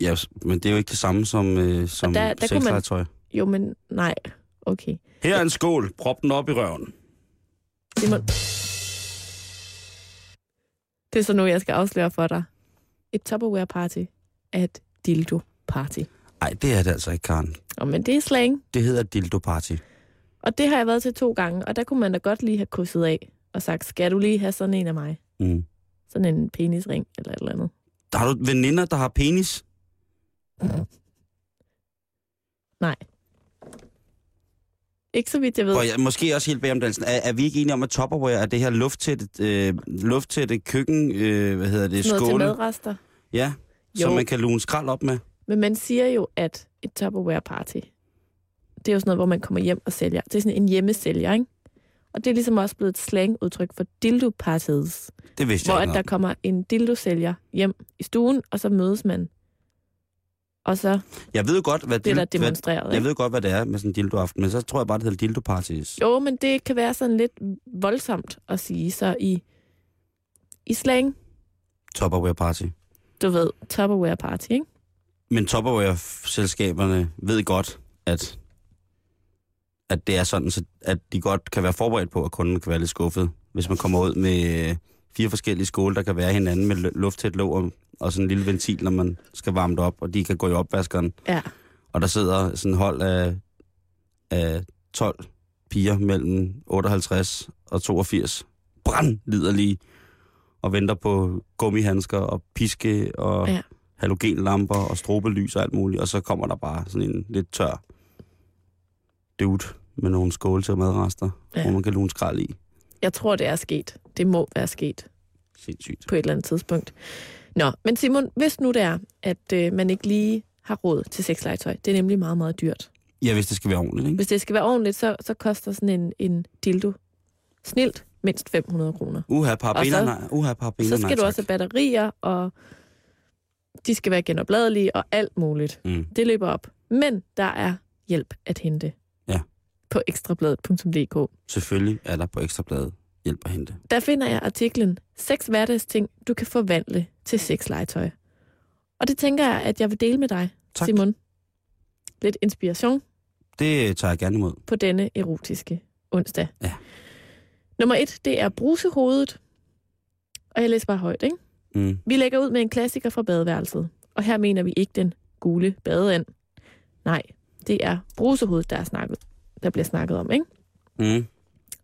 Ja, men det er jo ikke det samme som, øh, som der- der kunne man- sexlegetøj. Jo, men nej. Okay. Her er en skål. Prop den op i røven. Simon. Det er så nu, jeg skal afsløre for dig. Et Tupperware party er et dildo party. Nej, det er det altså ikke, Karen. Og men det er slang. Det hedder dildo party. Og det har jeg været til to gange, og der kunne man da godt lige have krydset af og sagt, skal du lige have sådan en af mig? Mm. Sådan en penisring eller et eller andet. Der har du veninder, der har penis? [laughs] Nej. Ikke så vidt jeg ved. Og jeg, måske også helt om dansen. Er, er vi ikke enige om, at Tupperware er det her lufttætte, øh, lufttætte køkken, øh, hvad hedder det, Sådan noget til skåle? madrester. Ja, Jo. som man kan lune skrald op med. Men man siger jo, at et Tupperware party, det er jo sådan noget, hvor man kommer hjem og sælger. Det er sådan en hjemmesælger, ikke? Og det er ligesom også blevet et slangudtryk for dildo parties, Det vidste hvor jeg at ikke der kommer en dildo-sælger hjem i stuen, og så mødes man. Og så Jeg ved godt, hvad, bliver der dil- hvad, demonstreret. jeg ved godt, hvad det er med sådan en dildo-aften, men så tror jeg bare, det hedder dildo parties. Jo, men det kan være sådan lidt voldsomt at sige, så i, i slang, Tupperware party. du ved, Tupperware party, ikke? Men Tupperware-selskaberne ved godt, at, at det er sådan, så at de godt kan være forberedt på, at kunden kan være lidt skuffet, hvis man kommer ud med øh, fire forskellige skåle, der kan være hinanden med lu- lufttæt låg og, og sådan en lille ventil, når man skal varme det op, og de kan gå i opvaskeren. Ja. Og der sidder sådan en hold af, af 12 piger mellem 58 og 82, brandliderlige, og venter på gummihandsker og piske og Ja. Halogenlamper og strobelys og alt muligt. Og så kommer der bare sådan en lidt tør dude med nogle skåle til madrester, Ja. hvor man kan lune skrald i. Jeg tror, det er sket. Det må være sket. Sindssygt. på et eller andet tidspunkt. Nå, men Simon, hvis nu det er, at øh, man ikke lige har råd til sexlegetøj, det er nemlig meget, meget dyrt. Ja, hvis det skal være ordentligt, ikke? Hvis det skal være ordentligt, så, så koster sådan en, en dildo snilt mindst 500 kroner. Uha, nej. Uha, parabener, Så skal nej, du også have batterier, og de skal være genopladelige og alt muligt. Mm. Det løber op. Men der er hjælp at hente. Ja. På ekstrabladet.dk. Selvfølgelig er der på Ekstrabladet hjælp at hente. Der finder jeg artiklen 6 hverdagsting, du kan forvandle til sexlegetøj. Og det tænker jeg, at jeg vil dele med dig, Tak. Simon. Lidt inspiration Det tager jeg gerne imod. på denne erotiske onsdag. Ja. Nummer et, det er brusehovedet. Og jeg læser bare højt, ikke? Mm. Vi lægger ud med en klassiker fra badeværelset. Og her mener vi ikke den gule badeand. Nej, det er brusehovedet, der, er snakket, der bliver snakket om, ikke? Mm.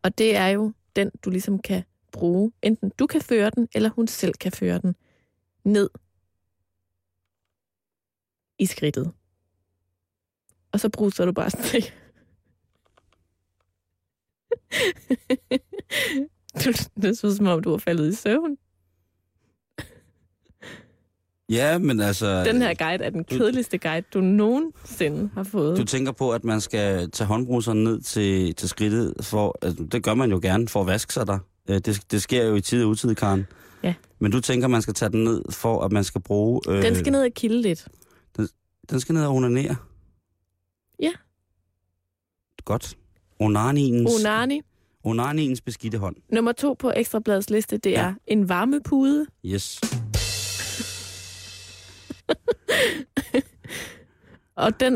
Og det er jo den, du ligesom kan bruge. Enten du kan føre den, eller hun selv kan føre den ned i skridtet. Og så bruser du bare sådan [laughs] du, det så som om, du var faldet i søvn. Ja, men altså... Den her guide er den kedeligste guide, du nogensinde har fået. Du tænker på, at man skal tage håndbruseren ned til, til skridtet, for, altså, det gør man jo gerne for at vaske sig der. Øh, Det, det sker jo i tid og utid, Karen. Ja. Men du tænker, man skal tage den ned, for at man skal bruge... Øh, Den skal ned og kilde lidt. Den skal ned og onanere. Ja. Godt. Onaniens, Onani. onaniens beskidte hånd. Nummer to på Ekstrabladets liste, det Ja. er en varmepude. Yes. [laughs] Og den,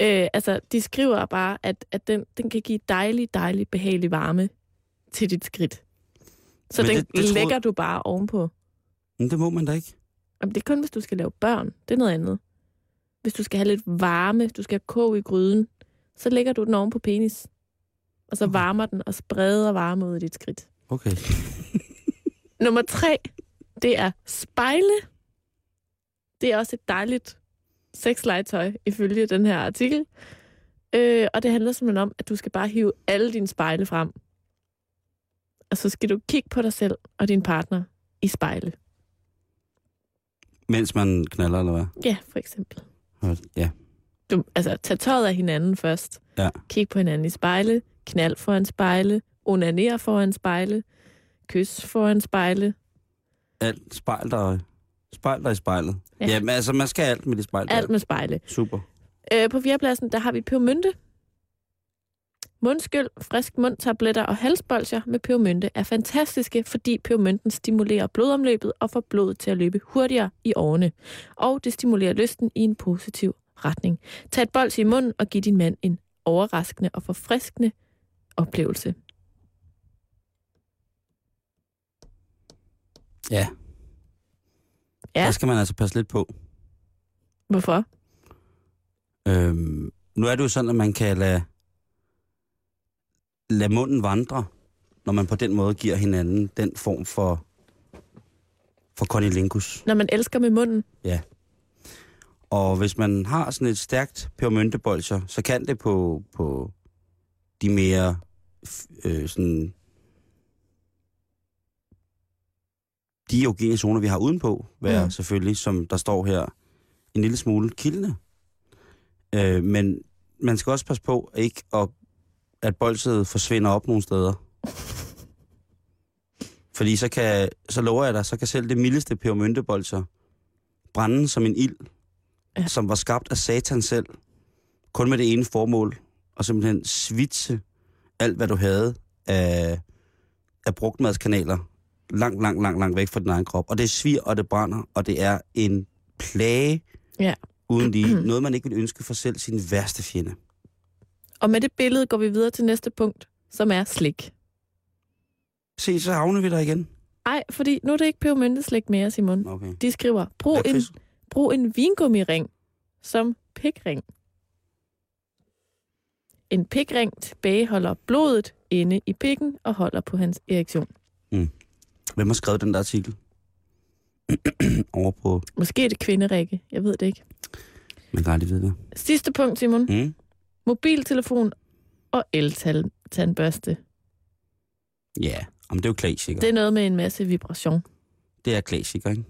øh, altså, de skriver bare, at, at den, den kan give dejlig, dejlig, behagelig varme til dit skridt. Så Men den det- det troede- lægger du bare ovenpå. Men det må man da ikke. Jamen, det er kun, hvis du skal lave børn. Det er noget andet. Hvis du skal have lidt varme, du skal have kog i gryden, så lægger du den oven på penis. Og så Okay. varmer den og spreder varme ud i dit skridt. Okay. Nummer tre, det er spejle. Det er også et dejligt sexlegetøj, ifølge den her artikel. Øh, og det handler simpelthen om, at du skal bare hive alle dine spejle frem. Og så skal du kigge på dig selv og din partner i spejle. Mens man knaller, eller hvad? Ja, for eksempel. Ja. Du, altså, tag tøjet af hinanden først. Ja. Kig på hinanden i spejle. Knald foran spejle. Onaner foran spejle. Kys foran spejle. Alt spejl dig, spejl dig i spejlet. Ja. Ja. Jamen, altså, man skal alt med det spejl. Alt med spejle. Super. Øh, på fjerdepladsen, der har vi pebermynte. Mundskyld, frisk mundtabletter og halsbolcher med pebermynte er fantastiske, fordi pebermynten stimulerer blodomløbet og får blodet til at løbe hurtigere i årene. Og det stimulerer lysten i en positiv retning. Tag et bolsje i munden og giv din mand en overraskende og forfriskende oplevelse. Ja. Ja. Der skal man altså passe lidt på. Hvorfor? Øhm, nu er det jo sådan, at man kan lade, lade munden vandre, når man på den måde giver hinanden den form for, for conilingus. Når man elsker med munden. Og hvis man har sådan et stærkt pebermyntebolcher, så kan det på, på de mere øh, sådan de erogene zoner, vi har udenpå, være Mm. selvfølgelig, som der står her, en lille smule kildende. Øh, men man skal også passe på ikke at, at bolset forsvinder op nogle steder. Fordi så kan, så lover jeg dig, så kan selv det mildeste pebermyntebolcher brænde som en ild, ja. som var skabt af satan selv, kun med det ene formål, og simpelthen svitse alt, hvad du havde af, af brugtmadskanaler, langt, langt, langt, langt væk fra din egen krop. Og det svir, og det brænder, og det er en plage, Ja. uden lige [clears throat] noget, man ikke vil ønske for selv sin værste fjende. Og med det billede går vi videre til næste punkt, som er slik. Se, så havner vi der igen. Ej, fordi nu er det ikke pebermynteslik mere, Simon. Okay. De skriver, brug en. Brug en vingummiring som pikring. En pikring tilbageholder blodet inde i pikken og holder på hans erektion. Hvem har skrevet den der artikel? [clears throat] Over på... Måske er det kvinderikke, jeg ved det ikke. Man kan aldrig vide det. Sidste punkt, Simon. Mm? Mobiltelefon og el-tandbørste. Ja, om det er jo klassiker. Det er noget med en masse vibration. Det er klassiker, ikke?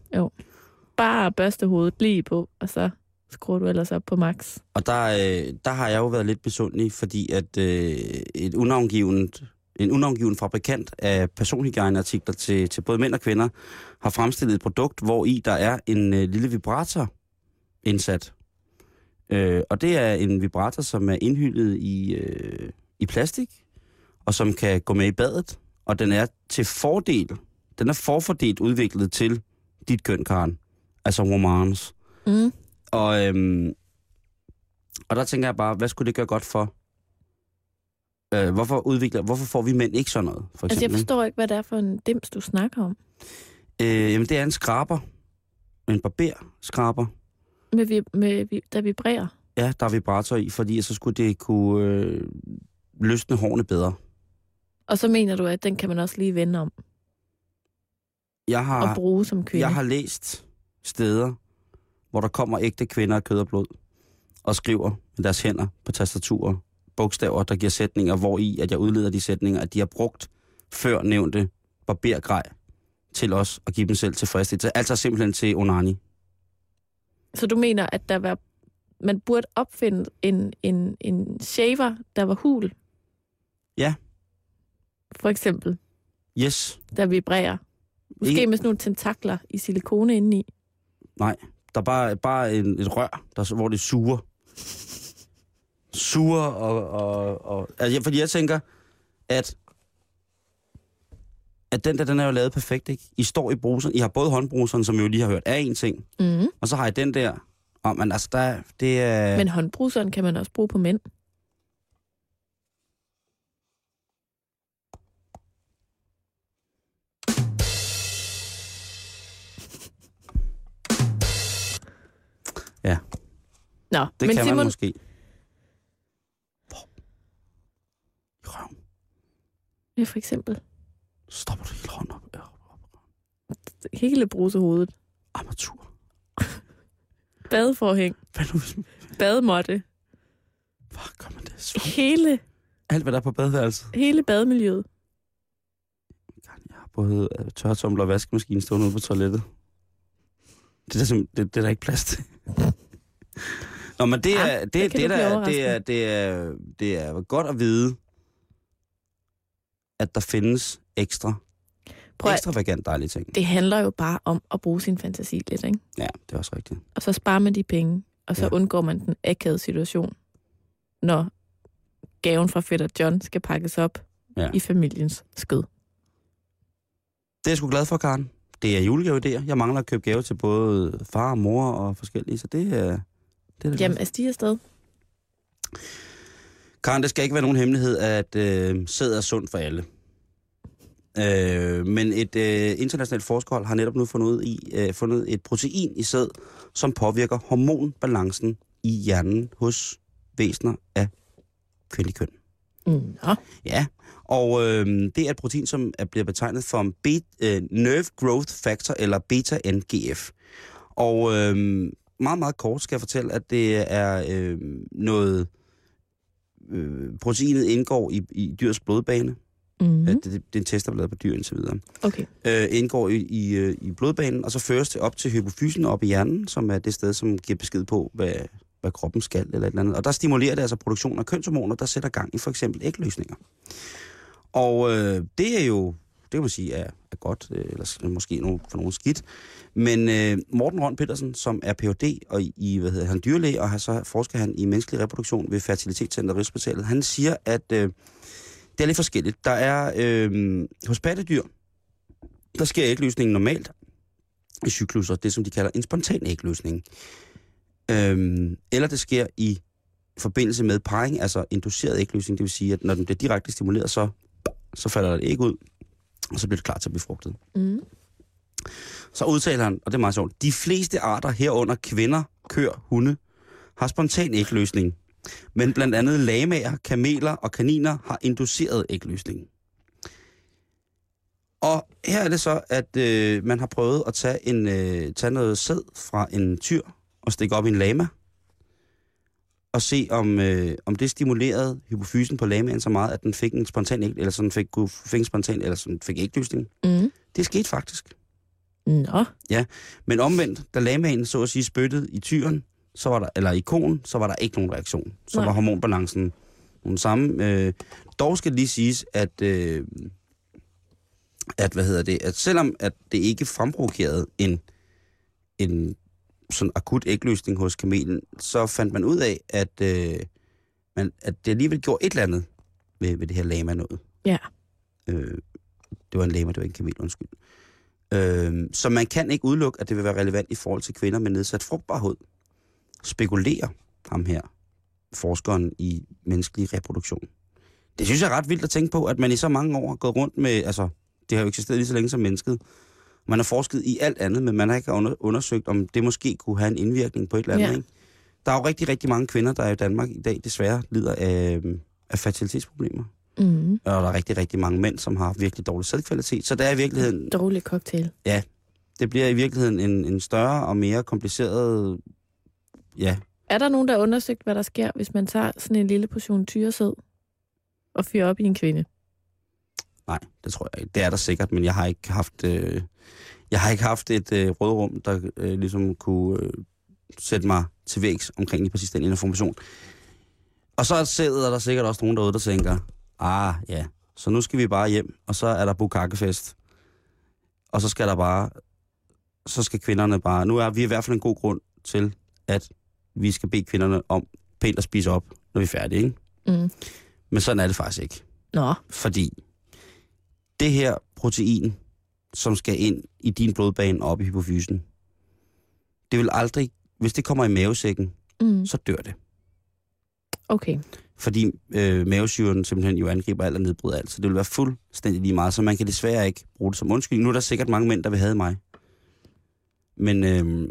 Bare børste hovedet lige på, og så skruer du ellers op på max. Og der, øh, der har jeg jo været lidt besundelig, fordi at øh, et unavngivet, en unavngiven fabrikant af personhygiejneartikler til, til både mænd og kvinder har fremstillet et produkt, hvor i der er en øh, lille vibrator indsat. Øh, og det er en vibrator, som er indhyllet i, øh, i plastik, og som kan gå med i badet. Og den er til fordel, den er forfordelt udviklet til dit køn, Karen. Altså romans. Mm. Og, øhm, og der tænker jeg bare, hvad skulle det gøre godt for? Øh, hvorfor, udvikler, hvorfor får vi mænd ikke sådan noget, for Altså, jeg eksempel? forstår ikke, hvad det er for en dims, du snakker om. øh, jamen, det er en skraber. En barberskraber. Med, vi, med, der vibrerer. Ja, der er vibrator i, fordi så skulle det kunne øh, løsne hårene bedre. Og så mener du, at den kan man også lige vende om Jeg og har, bruge som kvinde. jeg har læst steder, hvor der kommer ægte kvinder af kød og blod, og skriver med deres hænder på tastaturer bogstaver, der giver sætninger, hvor i at jeg udleder de sætninger, at de har brugt før nævnte barbergrej til os at give dem selv tilfredsstillelse. Altså simpelthen til onani. Så du mener, at der var, man burde opfinde en, en, en shaver, der var hul? Ja. For eksempel, Yes. der vibrerer. Måske Ikke- med sådan nogle tentakler i silikone indeni. Nej. Der er bare, bare en, et rør, der, hvor det suger. Suger og... og, og altså, fordi jeg tænker, at at den der, den er jo lavet perfekt, ikke? I står i bruseren. I har både håndbruseren, som I jo lige har hørt, er en ting. Mm. Og så har I den der. Og man, altså, der, det er... Men håndbruseren kan man også bruge på mænd. Ja. Nå, det men kan Simon, man måske. Hvor? I røven. Ja, for eksempel, Så stopper du hele hånden op. Ja, hele brusehovedet, Armatur. [laughs] badeforhæng, Hvad nu bademåtte, Hvor gør man det? Svamp. hele, Alt, hvad der er på badeværelset. hele bademiljøet. Jeg har både øh, tørretumbler og vaskemaskine stående ude på toilettet. Det er der, det, det er der ikke plads til. Nå, men det er, Ah, det, der det, det, der, det, er, overrasket. det, er, det er godt at vide, at der findes ekstra, Prøv at, ekstravagant dejlige ting. det handler jo bare om at bruge sin fantasi lidt, ikke? Ja, det er også rigtigt. Og så sparer man de penge, og så Ja. undgår man den akavede situation, når gaven fra fætter John skal pakkes op Ja. i familiens skød. Det er jeg sgu glad for, Karen. Det er julegaveidéer. Jeg mangler at købe gave til både far og mor og forskellige, så det er... Det er da Jamen, er de afsted? Karen, det skal ikke være nogen hemmelighed, at øh, sæd er sundt for alle. Øh, men et øh, internationalt forskerhold har netop nu fundet, ud i, øh, fundet et protein i sæd, som påvirker hormonbalancen i hjernen hos væsener af kvindelig køn. Nå. Ja, og øh, det er et protein, som er bliver betegnet som be- øh, Nerve Growth Factor, eller beta-NGF. Og øh, meget, meget kort skal jeg fortælle, at det er øh, noget... Øh, proteinet indgår i, i dyrs blodbane. Mm. Mm. Det, det, det er en test, der er lavet på dyr indtil videre. Okay. Øh, indgår i, i, øh, i blodbanen, og så føres det op til hypofysen op i hjernen, som er det sted, som giver besked på, hvad, hvad kroppen skal, eller et eller andet. Og der stimulerer det altså produktion af kønshormoner, der sætter gang i for eksempel ægløsninger. Og øh, det er jo, det kan man sige, er, er godt, øh, eller måske nogen, for nogen skidt. Men øh, Morten Røn Petersen, som er Ph.D. og i, i hvad hedder han, dyrlæge, og har så forsker han i menneskelig reproduktion ved Fertilitetscenter Rigshospitalet, han siger, at øh, det er lidt forskelligt. Der er øh, hos pattedyr, der sker ægløsningen normalt i cykluser, det som de kalder en spontan ægløsning. Øhm, eller det sker i forbindelse med parring, altså induceret ægløsning, det vil sige, at når den bliver direkte stimuleret, så, så falder der et æg ud, og så bliver det klar til at blive frugtet. Mm. Så udtaler han, og det er meget sjovt, de fleste arter herunder kvinder, køer, hunde, har spontan ægløsning. Men blandt andet lamaer, kameler og kaniner har induceret ægløsning. Og her er det så, at øh, man har prøvet at tage, en, øh, tage noget sæd fra en tyr og stikke op i en lama. Og se, om, øh, om det stimulerede hypofysen på lamaen så meget, at den fik en spontan æg, eller sådan fik, fik en spontan, eller sådan fik ægløsning. Mm. Det skete faktisk. Nå, Men omvendt, da lamaen så at sige spyttede i tyren, så var der, eller i konen, så var der ikke nogen reaktion. Så Nej. var hormonbalancen den samme. Øh, dog skal lige siges, at, øh, at, hvad hedder det, at selvom at det ikke fremprovokerede en, en sådan akut ægløsning hos kamelen, så fandt man ud af, at, øh, man, at det alligevel gjorde et eller andet ved, ved det her lama noget. Ja. Øh, det var en lama, det var ikke en kamel, undskyld. Øh, så man kan ikke udelukke, at det vil være relevant i forhold til kvinder med nedsat frugtbarhed. Spekulerer ham her, forskeren i menneskelig reproduktion. Det synes jeg er ret vildt at tænke på, at man i så mange år har gået rundt med, altså, det har jo eksisteret lige så længe som mennesket. Man har forsket i alt andet, men man har ikke under, undersøgt, om det måske kunne have en indvirkning på et eller andet. Ja. Ikke? Der er jo rigtig, rigtig mange kvinder, der i Danmark i dag desværre lider af, af fertilitetsproblemer. mm. Og der er rigtig, rigtig mange mænd, som har virkelig dårlig sædkvalitet. Så det er i virkeligheden, dårlig cocktail. det bliver i virkeligheden en, en større og mere kompliceret, ja, Er der nogen, der har undersøgt, hvad der sker, hvis man tager sådan en lille portion tyresæd og fyrer op i en kvinde? nej, det tror jeg ikke. Det er der sikkert, men jeg har ikke haft, øh, jeg har ikke haft et øh, rådrum, der øh, ligesom kunne øh, sætte mig til vægs omkring lige præcis den information. Og så sidder der sikkert også nogen derude, der tænker, ah ja, så nu skal vi bare hjem, og så er der bukakkefest. Og så skal der bare, så skal kvinderne bare, nu er vi i hvert fald en god grund til, at vi skal bede kvinderne om pænt at spise op, når vi er færdige, ikke? Mm. Men sådan er det faktisk ikke. Nå, Fordi det her protein, som skal ind i din blodbane op i hypofysen, det vil aldrig, hvis det kommer i mavesækken, mm. så dør det. okay. Fordi øh, mavesyren simpelthen jo angriber alt og nedbryder alt, så det vil være fuldstændig lige meget, så man kan desværre ikke bruge det som undskyldning. Nu er der sikkert mange mænd, der vil have mig. Men øh,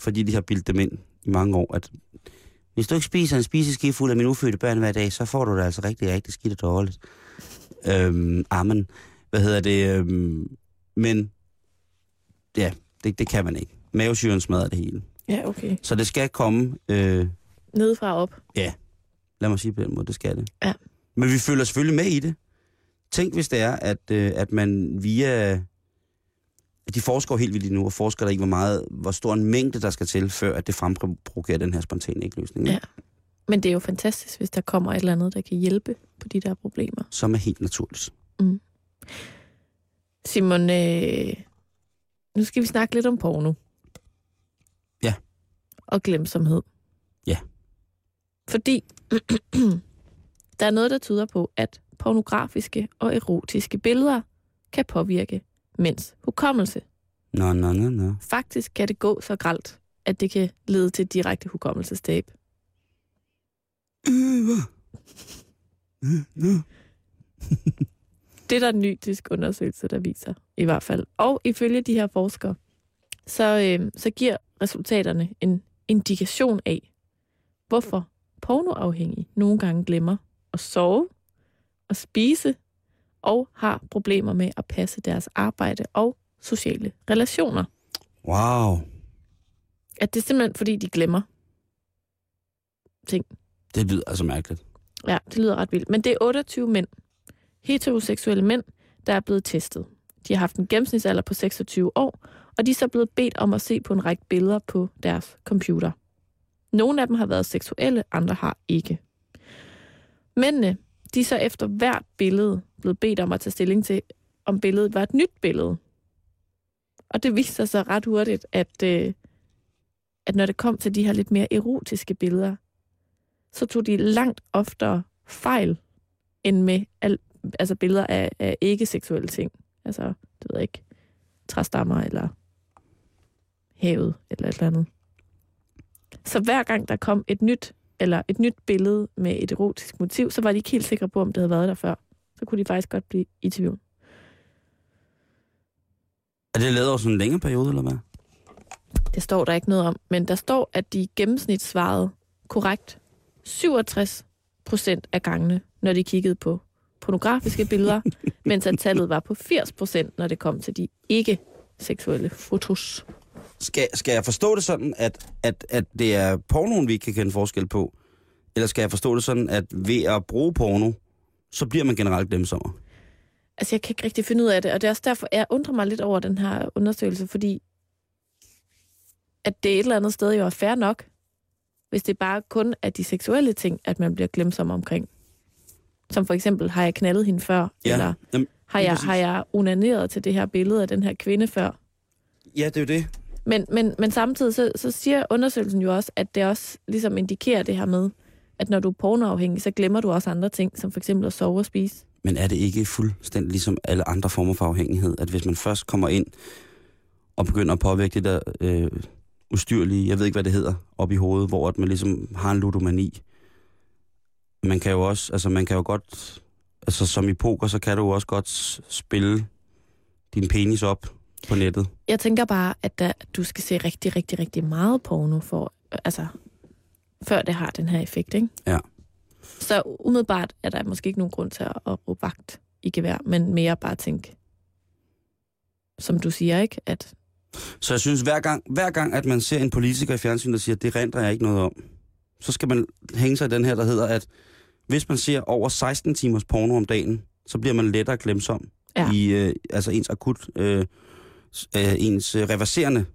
fordi de har bildt dem ind i mange år, at hvis du ikke spiser en spiseskive fuld af mine ufødte børn hver dag, så får du det altså rigtig, rigtig skidt og dårligt. Øhm, amen. Hvad hedder det? Øhm, men ja, det, det kan man ikke. Mavesyren smadrer det hele. Ja, okay. Så det skal komme, øh, Nedefra op. lad mig sige på den måde, det skal det. Ja. Men vi følger selvfølgelig med i det. Tænk, hvis det er, at, øh, at man via... at De forsker helt vildt nu, og forsker der ikke, hvor, meget, hvor stor en mængde, der skal til, før at det fremprovokerer den her spontane ægløsning. Ja. Men det er jo fantastisk, hvis der kommer et eller andet, der kan hjælpe på de der problemer. Som er helt naturligt. Simon, øh, nu skal vi snakke lidt om porno. Ja. Og glemsomhed. Ja. Fordi [clears throat] der er noget, der tyder på, at pornografiske og erotiske billeder kan påvirke mænds hukommelse. Nå, nå, nå, nå. Faktisk kan det gå så gralt, at det kan lede til direkte hukommelsestab. Øh, hvad? Øh, nå. [laughs] Det er der en ny tysk undersøgelse, der viser, i hvert fald. Og ifølge de her forskere, så, øh, så giver resultaterne en indikation af, hvorfor pornoafhængige nogle gange glemmer at sove og spise og har problemer med at passe deres arbejde og sociale relationer. Wow. At det er simpelthen, fordi de glemmer ting. Det lyder altså mærkeligt. Ja, det lyder ret vildt. Men det er 28 mænd, heteroseksuelle mænd, der er blevet testet. De har haft en gennemsnitsalder på 26 år, og de er så blevet bedt om at se på en række billeder på deres computer. Nogle af dem har været seksuelle, andre har ikke. Mændene, de er så efter hvert billede blevet bedt om at tage stilling til, om billedet var et nyt billede. Og det viser sig ret hurtigt, at, øh, at når det kom til de her lidt mere erotiske billeder, så tog de langt oftere fejl end med al, altså billeder af, af ikke-seksuelle ting. Altså, det ved jeg ikke, træstammer eller havet eller et eller andet. Så hver gang der kom et nyt eller et nyt billede med et erotisk motiv, så var de ikke helt sikre på, om det havde været der før. Så kunne de faktisk godt blive i tvivl. Er det lavet over sådan en længere periode, eller hvad? Det står der ikke noget om, men der står, at de gennemsnit svarede korrekt 67 procent af gangene, når de kiggede på pornografiske billeder, [laughs] mens at tallet var på 80 procent, når det kom til de ikke-seksuelle fotos. Skal, skal jeg forstå det sådan, at, at, at det er pornoen, vi ikke kan kende forskel på? Eller skal jeg forstå det sådan, at ved at bruge porno, så bliver man generelt glemsommer? Altså, jeg kan ikke rigtig finde ud af det, og det er også derfor, jeg undrer mig lidt over den her undersøgelse, fordi at det et eller andet sted jo er fair nok, hvis det bare kun er de seksuelle ting, at man bliver glemsom omkring. Som for eksempel, har jeg knaldet hende før? Ja, Eller jamen, har jeg, har jeg onaneret til det her billede af den her kvinde før? ja, det er jo det. Men, men, men samtidig så, så siger undersøgelsen jo også, at det også ligesom indikerer det her med, at når du er pornoafhængig, så glemmer du også andre ting, som for eksempel at sove og spise. Men er det ikke fuldstændig ligesom alle andre former for afhængighed, at hvis man først kommer ind og begynder at påvirke det der øh, ustyrlige, jeg ved ikke, hvad det hedder, op i hovedet, hvor at man ligesom har en ludomani. Man kan jo også, altså man kan jo godt, altså som i poker, så kan du jo også godt spille din penis op på nettet. Jeg tænker bare, at der, du skal se rigtig, rigtig, rigtig meget porno, for, altså, før det har den her effekt, ikke? Ja. Så umiddelbart er der måske ikke nogen grund til at, at råbe vagt i gevær, men mere bare tænke, som du siger, ikke? At Så jeg synes, hver gang, hver gang, at man ser en politiker i fjernsynet, der siger, det renter jeg ikke noget om, så skal man hænge sig i den her, der hedder, at hvis man ser over 16 timers porno om dagen, så bliver man lettere glemsom. Ja. I, øh, altså ens akut, øh, øh, ens øh, reverserende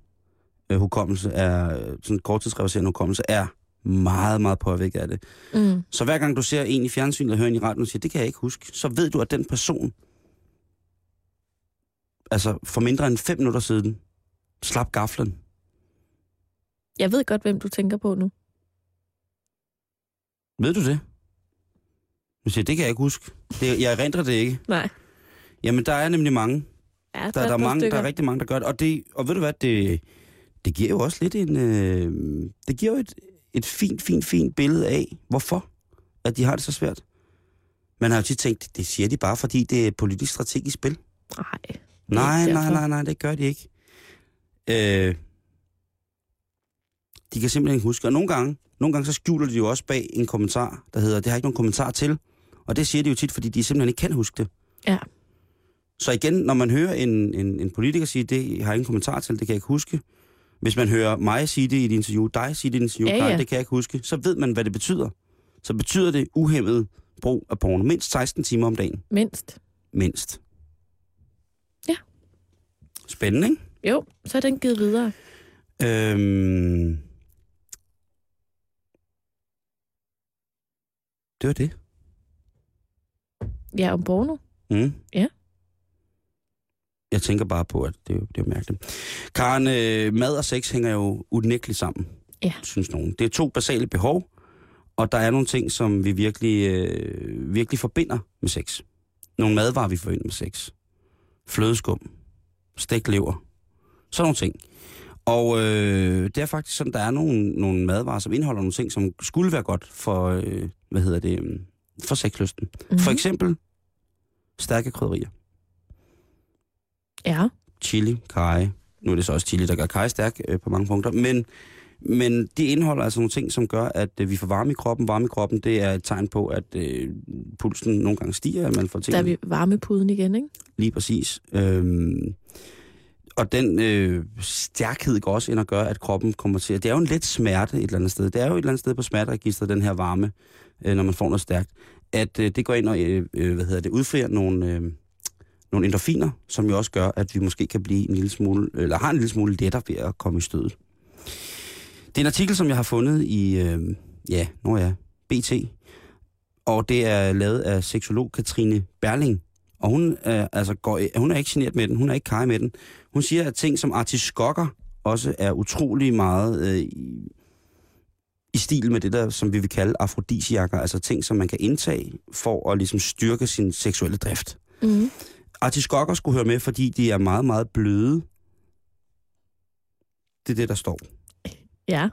øh, hukommelse, er, sådan korttidsreverserende hukommelse, er meget, meget påvirket af det. mm, Så hver gang du ser en i fjernsynet eller hører en i radioen og siger, det kan jeg ikke huske, så ved du, at den person, altså for mindre end fem minutter siden, slap gaflen. jeg ved godt, hvem du tænker på nu. Ved du det? Du siger, det kan jeg ikke huske. Det, jeg erindrer det ikke. Nej. Jamen, der er nemlig mange. Ja, Der, der, er, et par mange, der er rigtig mange, der gør det. Og, det, og ved du hvad, det, det giver jo også lidt en... Øh, det giver jo et, et fint, fint, fint billede af, hvorfor at de har det så svært. Man har jo tit tænkt, det siger de bare, fordi det er politisk strategisk spil. Nej. Nej, nej, nej, nej, det gør de ikke. Øh, de kan simpelthen ikke huske. Og nogle gange, nogle gange så skjuler de jo også bag en kommentar, der hedder, det har jeg ikke nogen kommentar til. Og det siger de jo tit, fordi de simpelthen ikke kan huske det. Ja. Så igen, når man hører en, en, en politiker sige, det har jeg ingen kommentar til, det kan jeg ikke huske. Hvis man hører mig sige det i et interview, dig sige det i et interview, Ja, ja, ja. det kan jeg ikke huske, så ved man, hvad det betyder. Så betyder det uhemmet brug af porno. Mindst 16 timer om dagen. Mindst. Mindst. Ja. Spændende, ikke? Jo, så er den givet videre. Øhm... Det var det. Ja, om porno. Mm. Ja. Jeg tænker bare på, at det er det er mærkeligt. Karen, øh, mad og sex hænger jo unægteligt sammen, Ja. synes nogen. Det er to basale behov, og der er nogle ting, som vi virkelig, øh, virkelig forbinder med sex. Nogle madvarer, vi forbinder med sex. Flødeskum, steglever, sådan nogle ting. Og øh, det er faktisk sådan, der er nogle, nogle madvarer, som indeholder nogle ting, som skulle være godt for, øh, hvad hedder det, øh, for sexlysten. Mm-hmm. For eksempel stærke krydderier. Ja. Chili, kaj. Nu er det så også chili, der gør kaj stærk øh, på mange punkter. Men, men det indeholder altså nogle ting, som gør, at øh, vi får varme i kroppen. Varme i kroppen, det er et tegn på, at øh, pulsen nogle gange stiger, at man får ting Der er vi varmepuden igen, ikke? lige præcis. Øhm, og den øh, stærkhed går også ind og gør, at kroppen kommer til... Det er jo en let smerte et eller andet sted. Det er jo et eller andet sted på smerteregistret, den her varme, øh, når man får noget stærkt. At øh, det går ind og øh, øh, hvad hedder det, udfrier nogle, øh, nogle endorfiner, som jo også gør, at vi måske kan blive en lille smule, eller har en lille smule lettere ved at komme i stødet. Det er en artikel, som jeg har fundet i, øh, ja, når jeg BT, og det er lavet af seksolog Katrine Berling, og hun, øh, altså går, hun er ikke generet med den, hun er ikke kaj med den. Hun siger, at ting som artiskokker også er utrolig meget øh, i, stil med det der, som vi vil kalde afrodisiakker, altså ting, som man kan indtage for at ligesom styrke sin seksuelle drift. Mm-hmm. Artiskokker skulle høre med, fordi de er meget, meget bløde. Det er det, der står. Ja.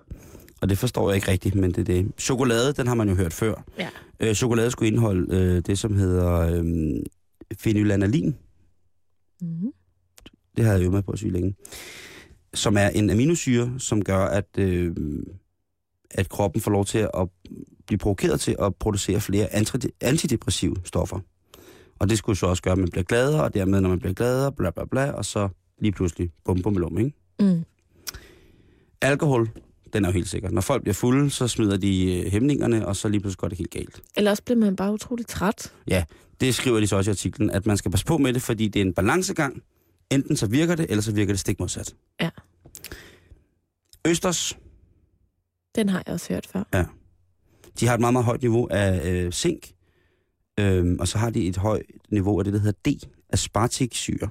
Og det forstår jeg ikke rigtigt, men det er det. Chokolade, den har man jo hørt før. Ja. Øh, chokolade skulle indeholde øh, det, som hedder øh, phenylanalin. Mm-hmm. Det har jeg jo med på at sige længe. Som er en aminosyre, som gør, at, øh, at kroppen får lov til at blive provokeret til at producere flere anti- antidepressive stoffer. Og det skulle så også gøre, at man bliver gladere, og dermed, når man bliver gladere, bla bla bla, og så lige pludselig bum bum lum, ikke? Mm. Alkohol, Den er jo helt sikker. Når folk bliver fulde, så smider de øh, hæmningerne, og så lige pludselig går det helt galt. Eller også bliver man bare utrolig træt. Det skriver de så også i artiklen, at man skal passe på med det, fordi det er en balancegang. Enten så virker det, eller så virker det stik modsat. Ja. Østers, Den har jeg også hørt før. de har et meget, meget højt niveau af øh, zink, øhm, og så har de et højt niveau af det, der hedder D, aspartiksyre.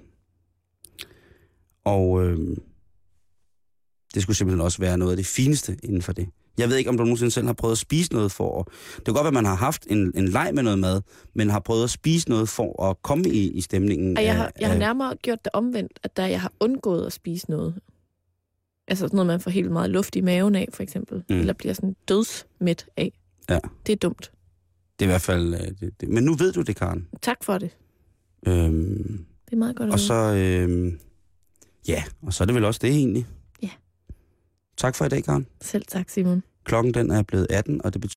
Og øhm, det skulle simpelthen også være noget af det fineste inden for det. Jeg ved ikke, om du nogensinde selv har prøvet at spise noget for at... Det kan godt være, at man har haft en, en leg med noget mad, men har prøvet at spise noget for at komme i, i stemningen. Og jeg af- har, jeg har af- nærmere gjort det omvendt, at da jeg har undgået at spise noget, altså sådan noget, man får helt meget luft i maven af, for eksempel, Mm. eller bliver sådan dødsmæt af. Ja. Det er dumt. Det er i hvert fald... øh, Det, det. Men nu ved du det, Karen. Tak for det. Øhm, Det er meget godt og så... Øhm, ja, og så er det vel også det egentlig. Ja. Tak for i dag, Karen. Selv tak, Simon. Klokken den er blevet 18, og det betyder...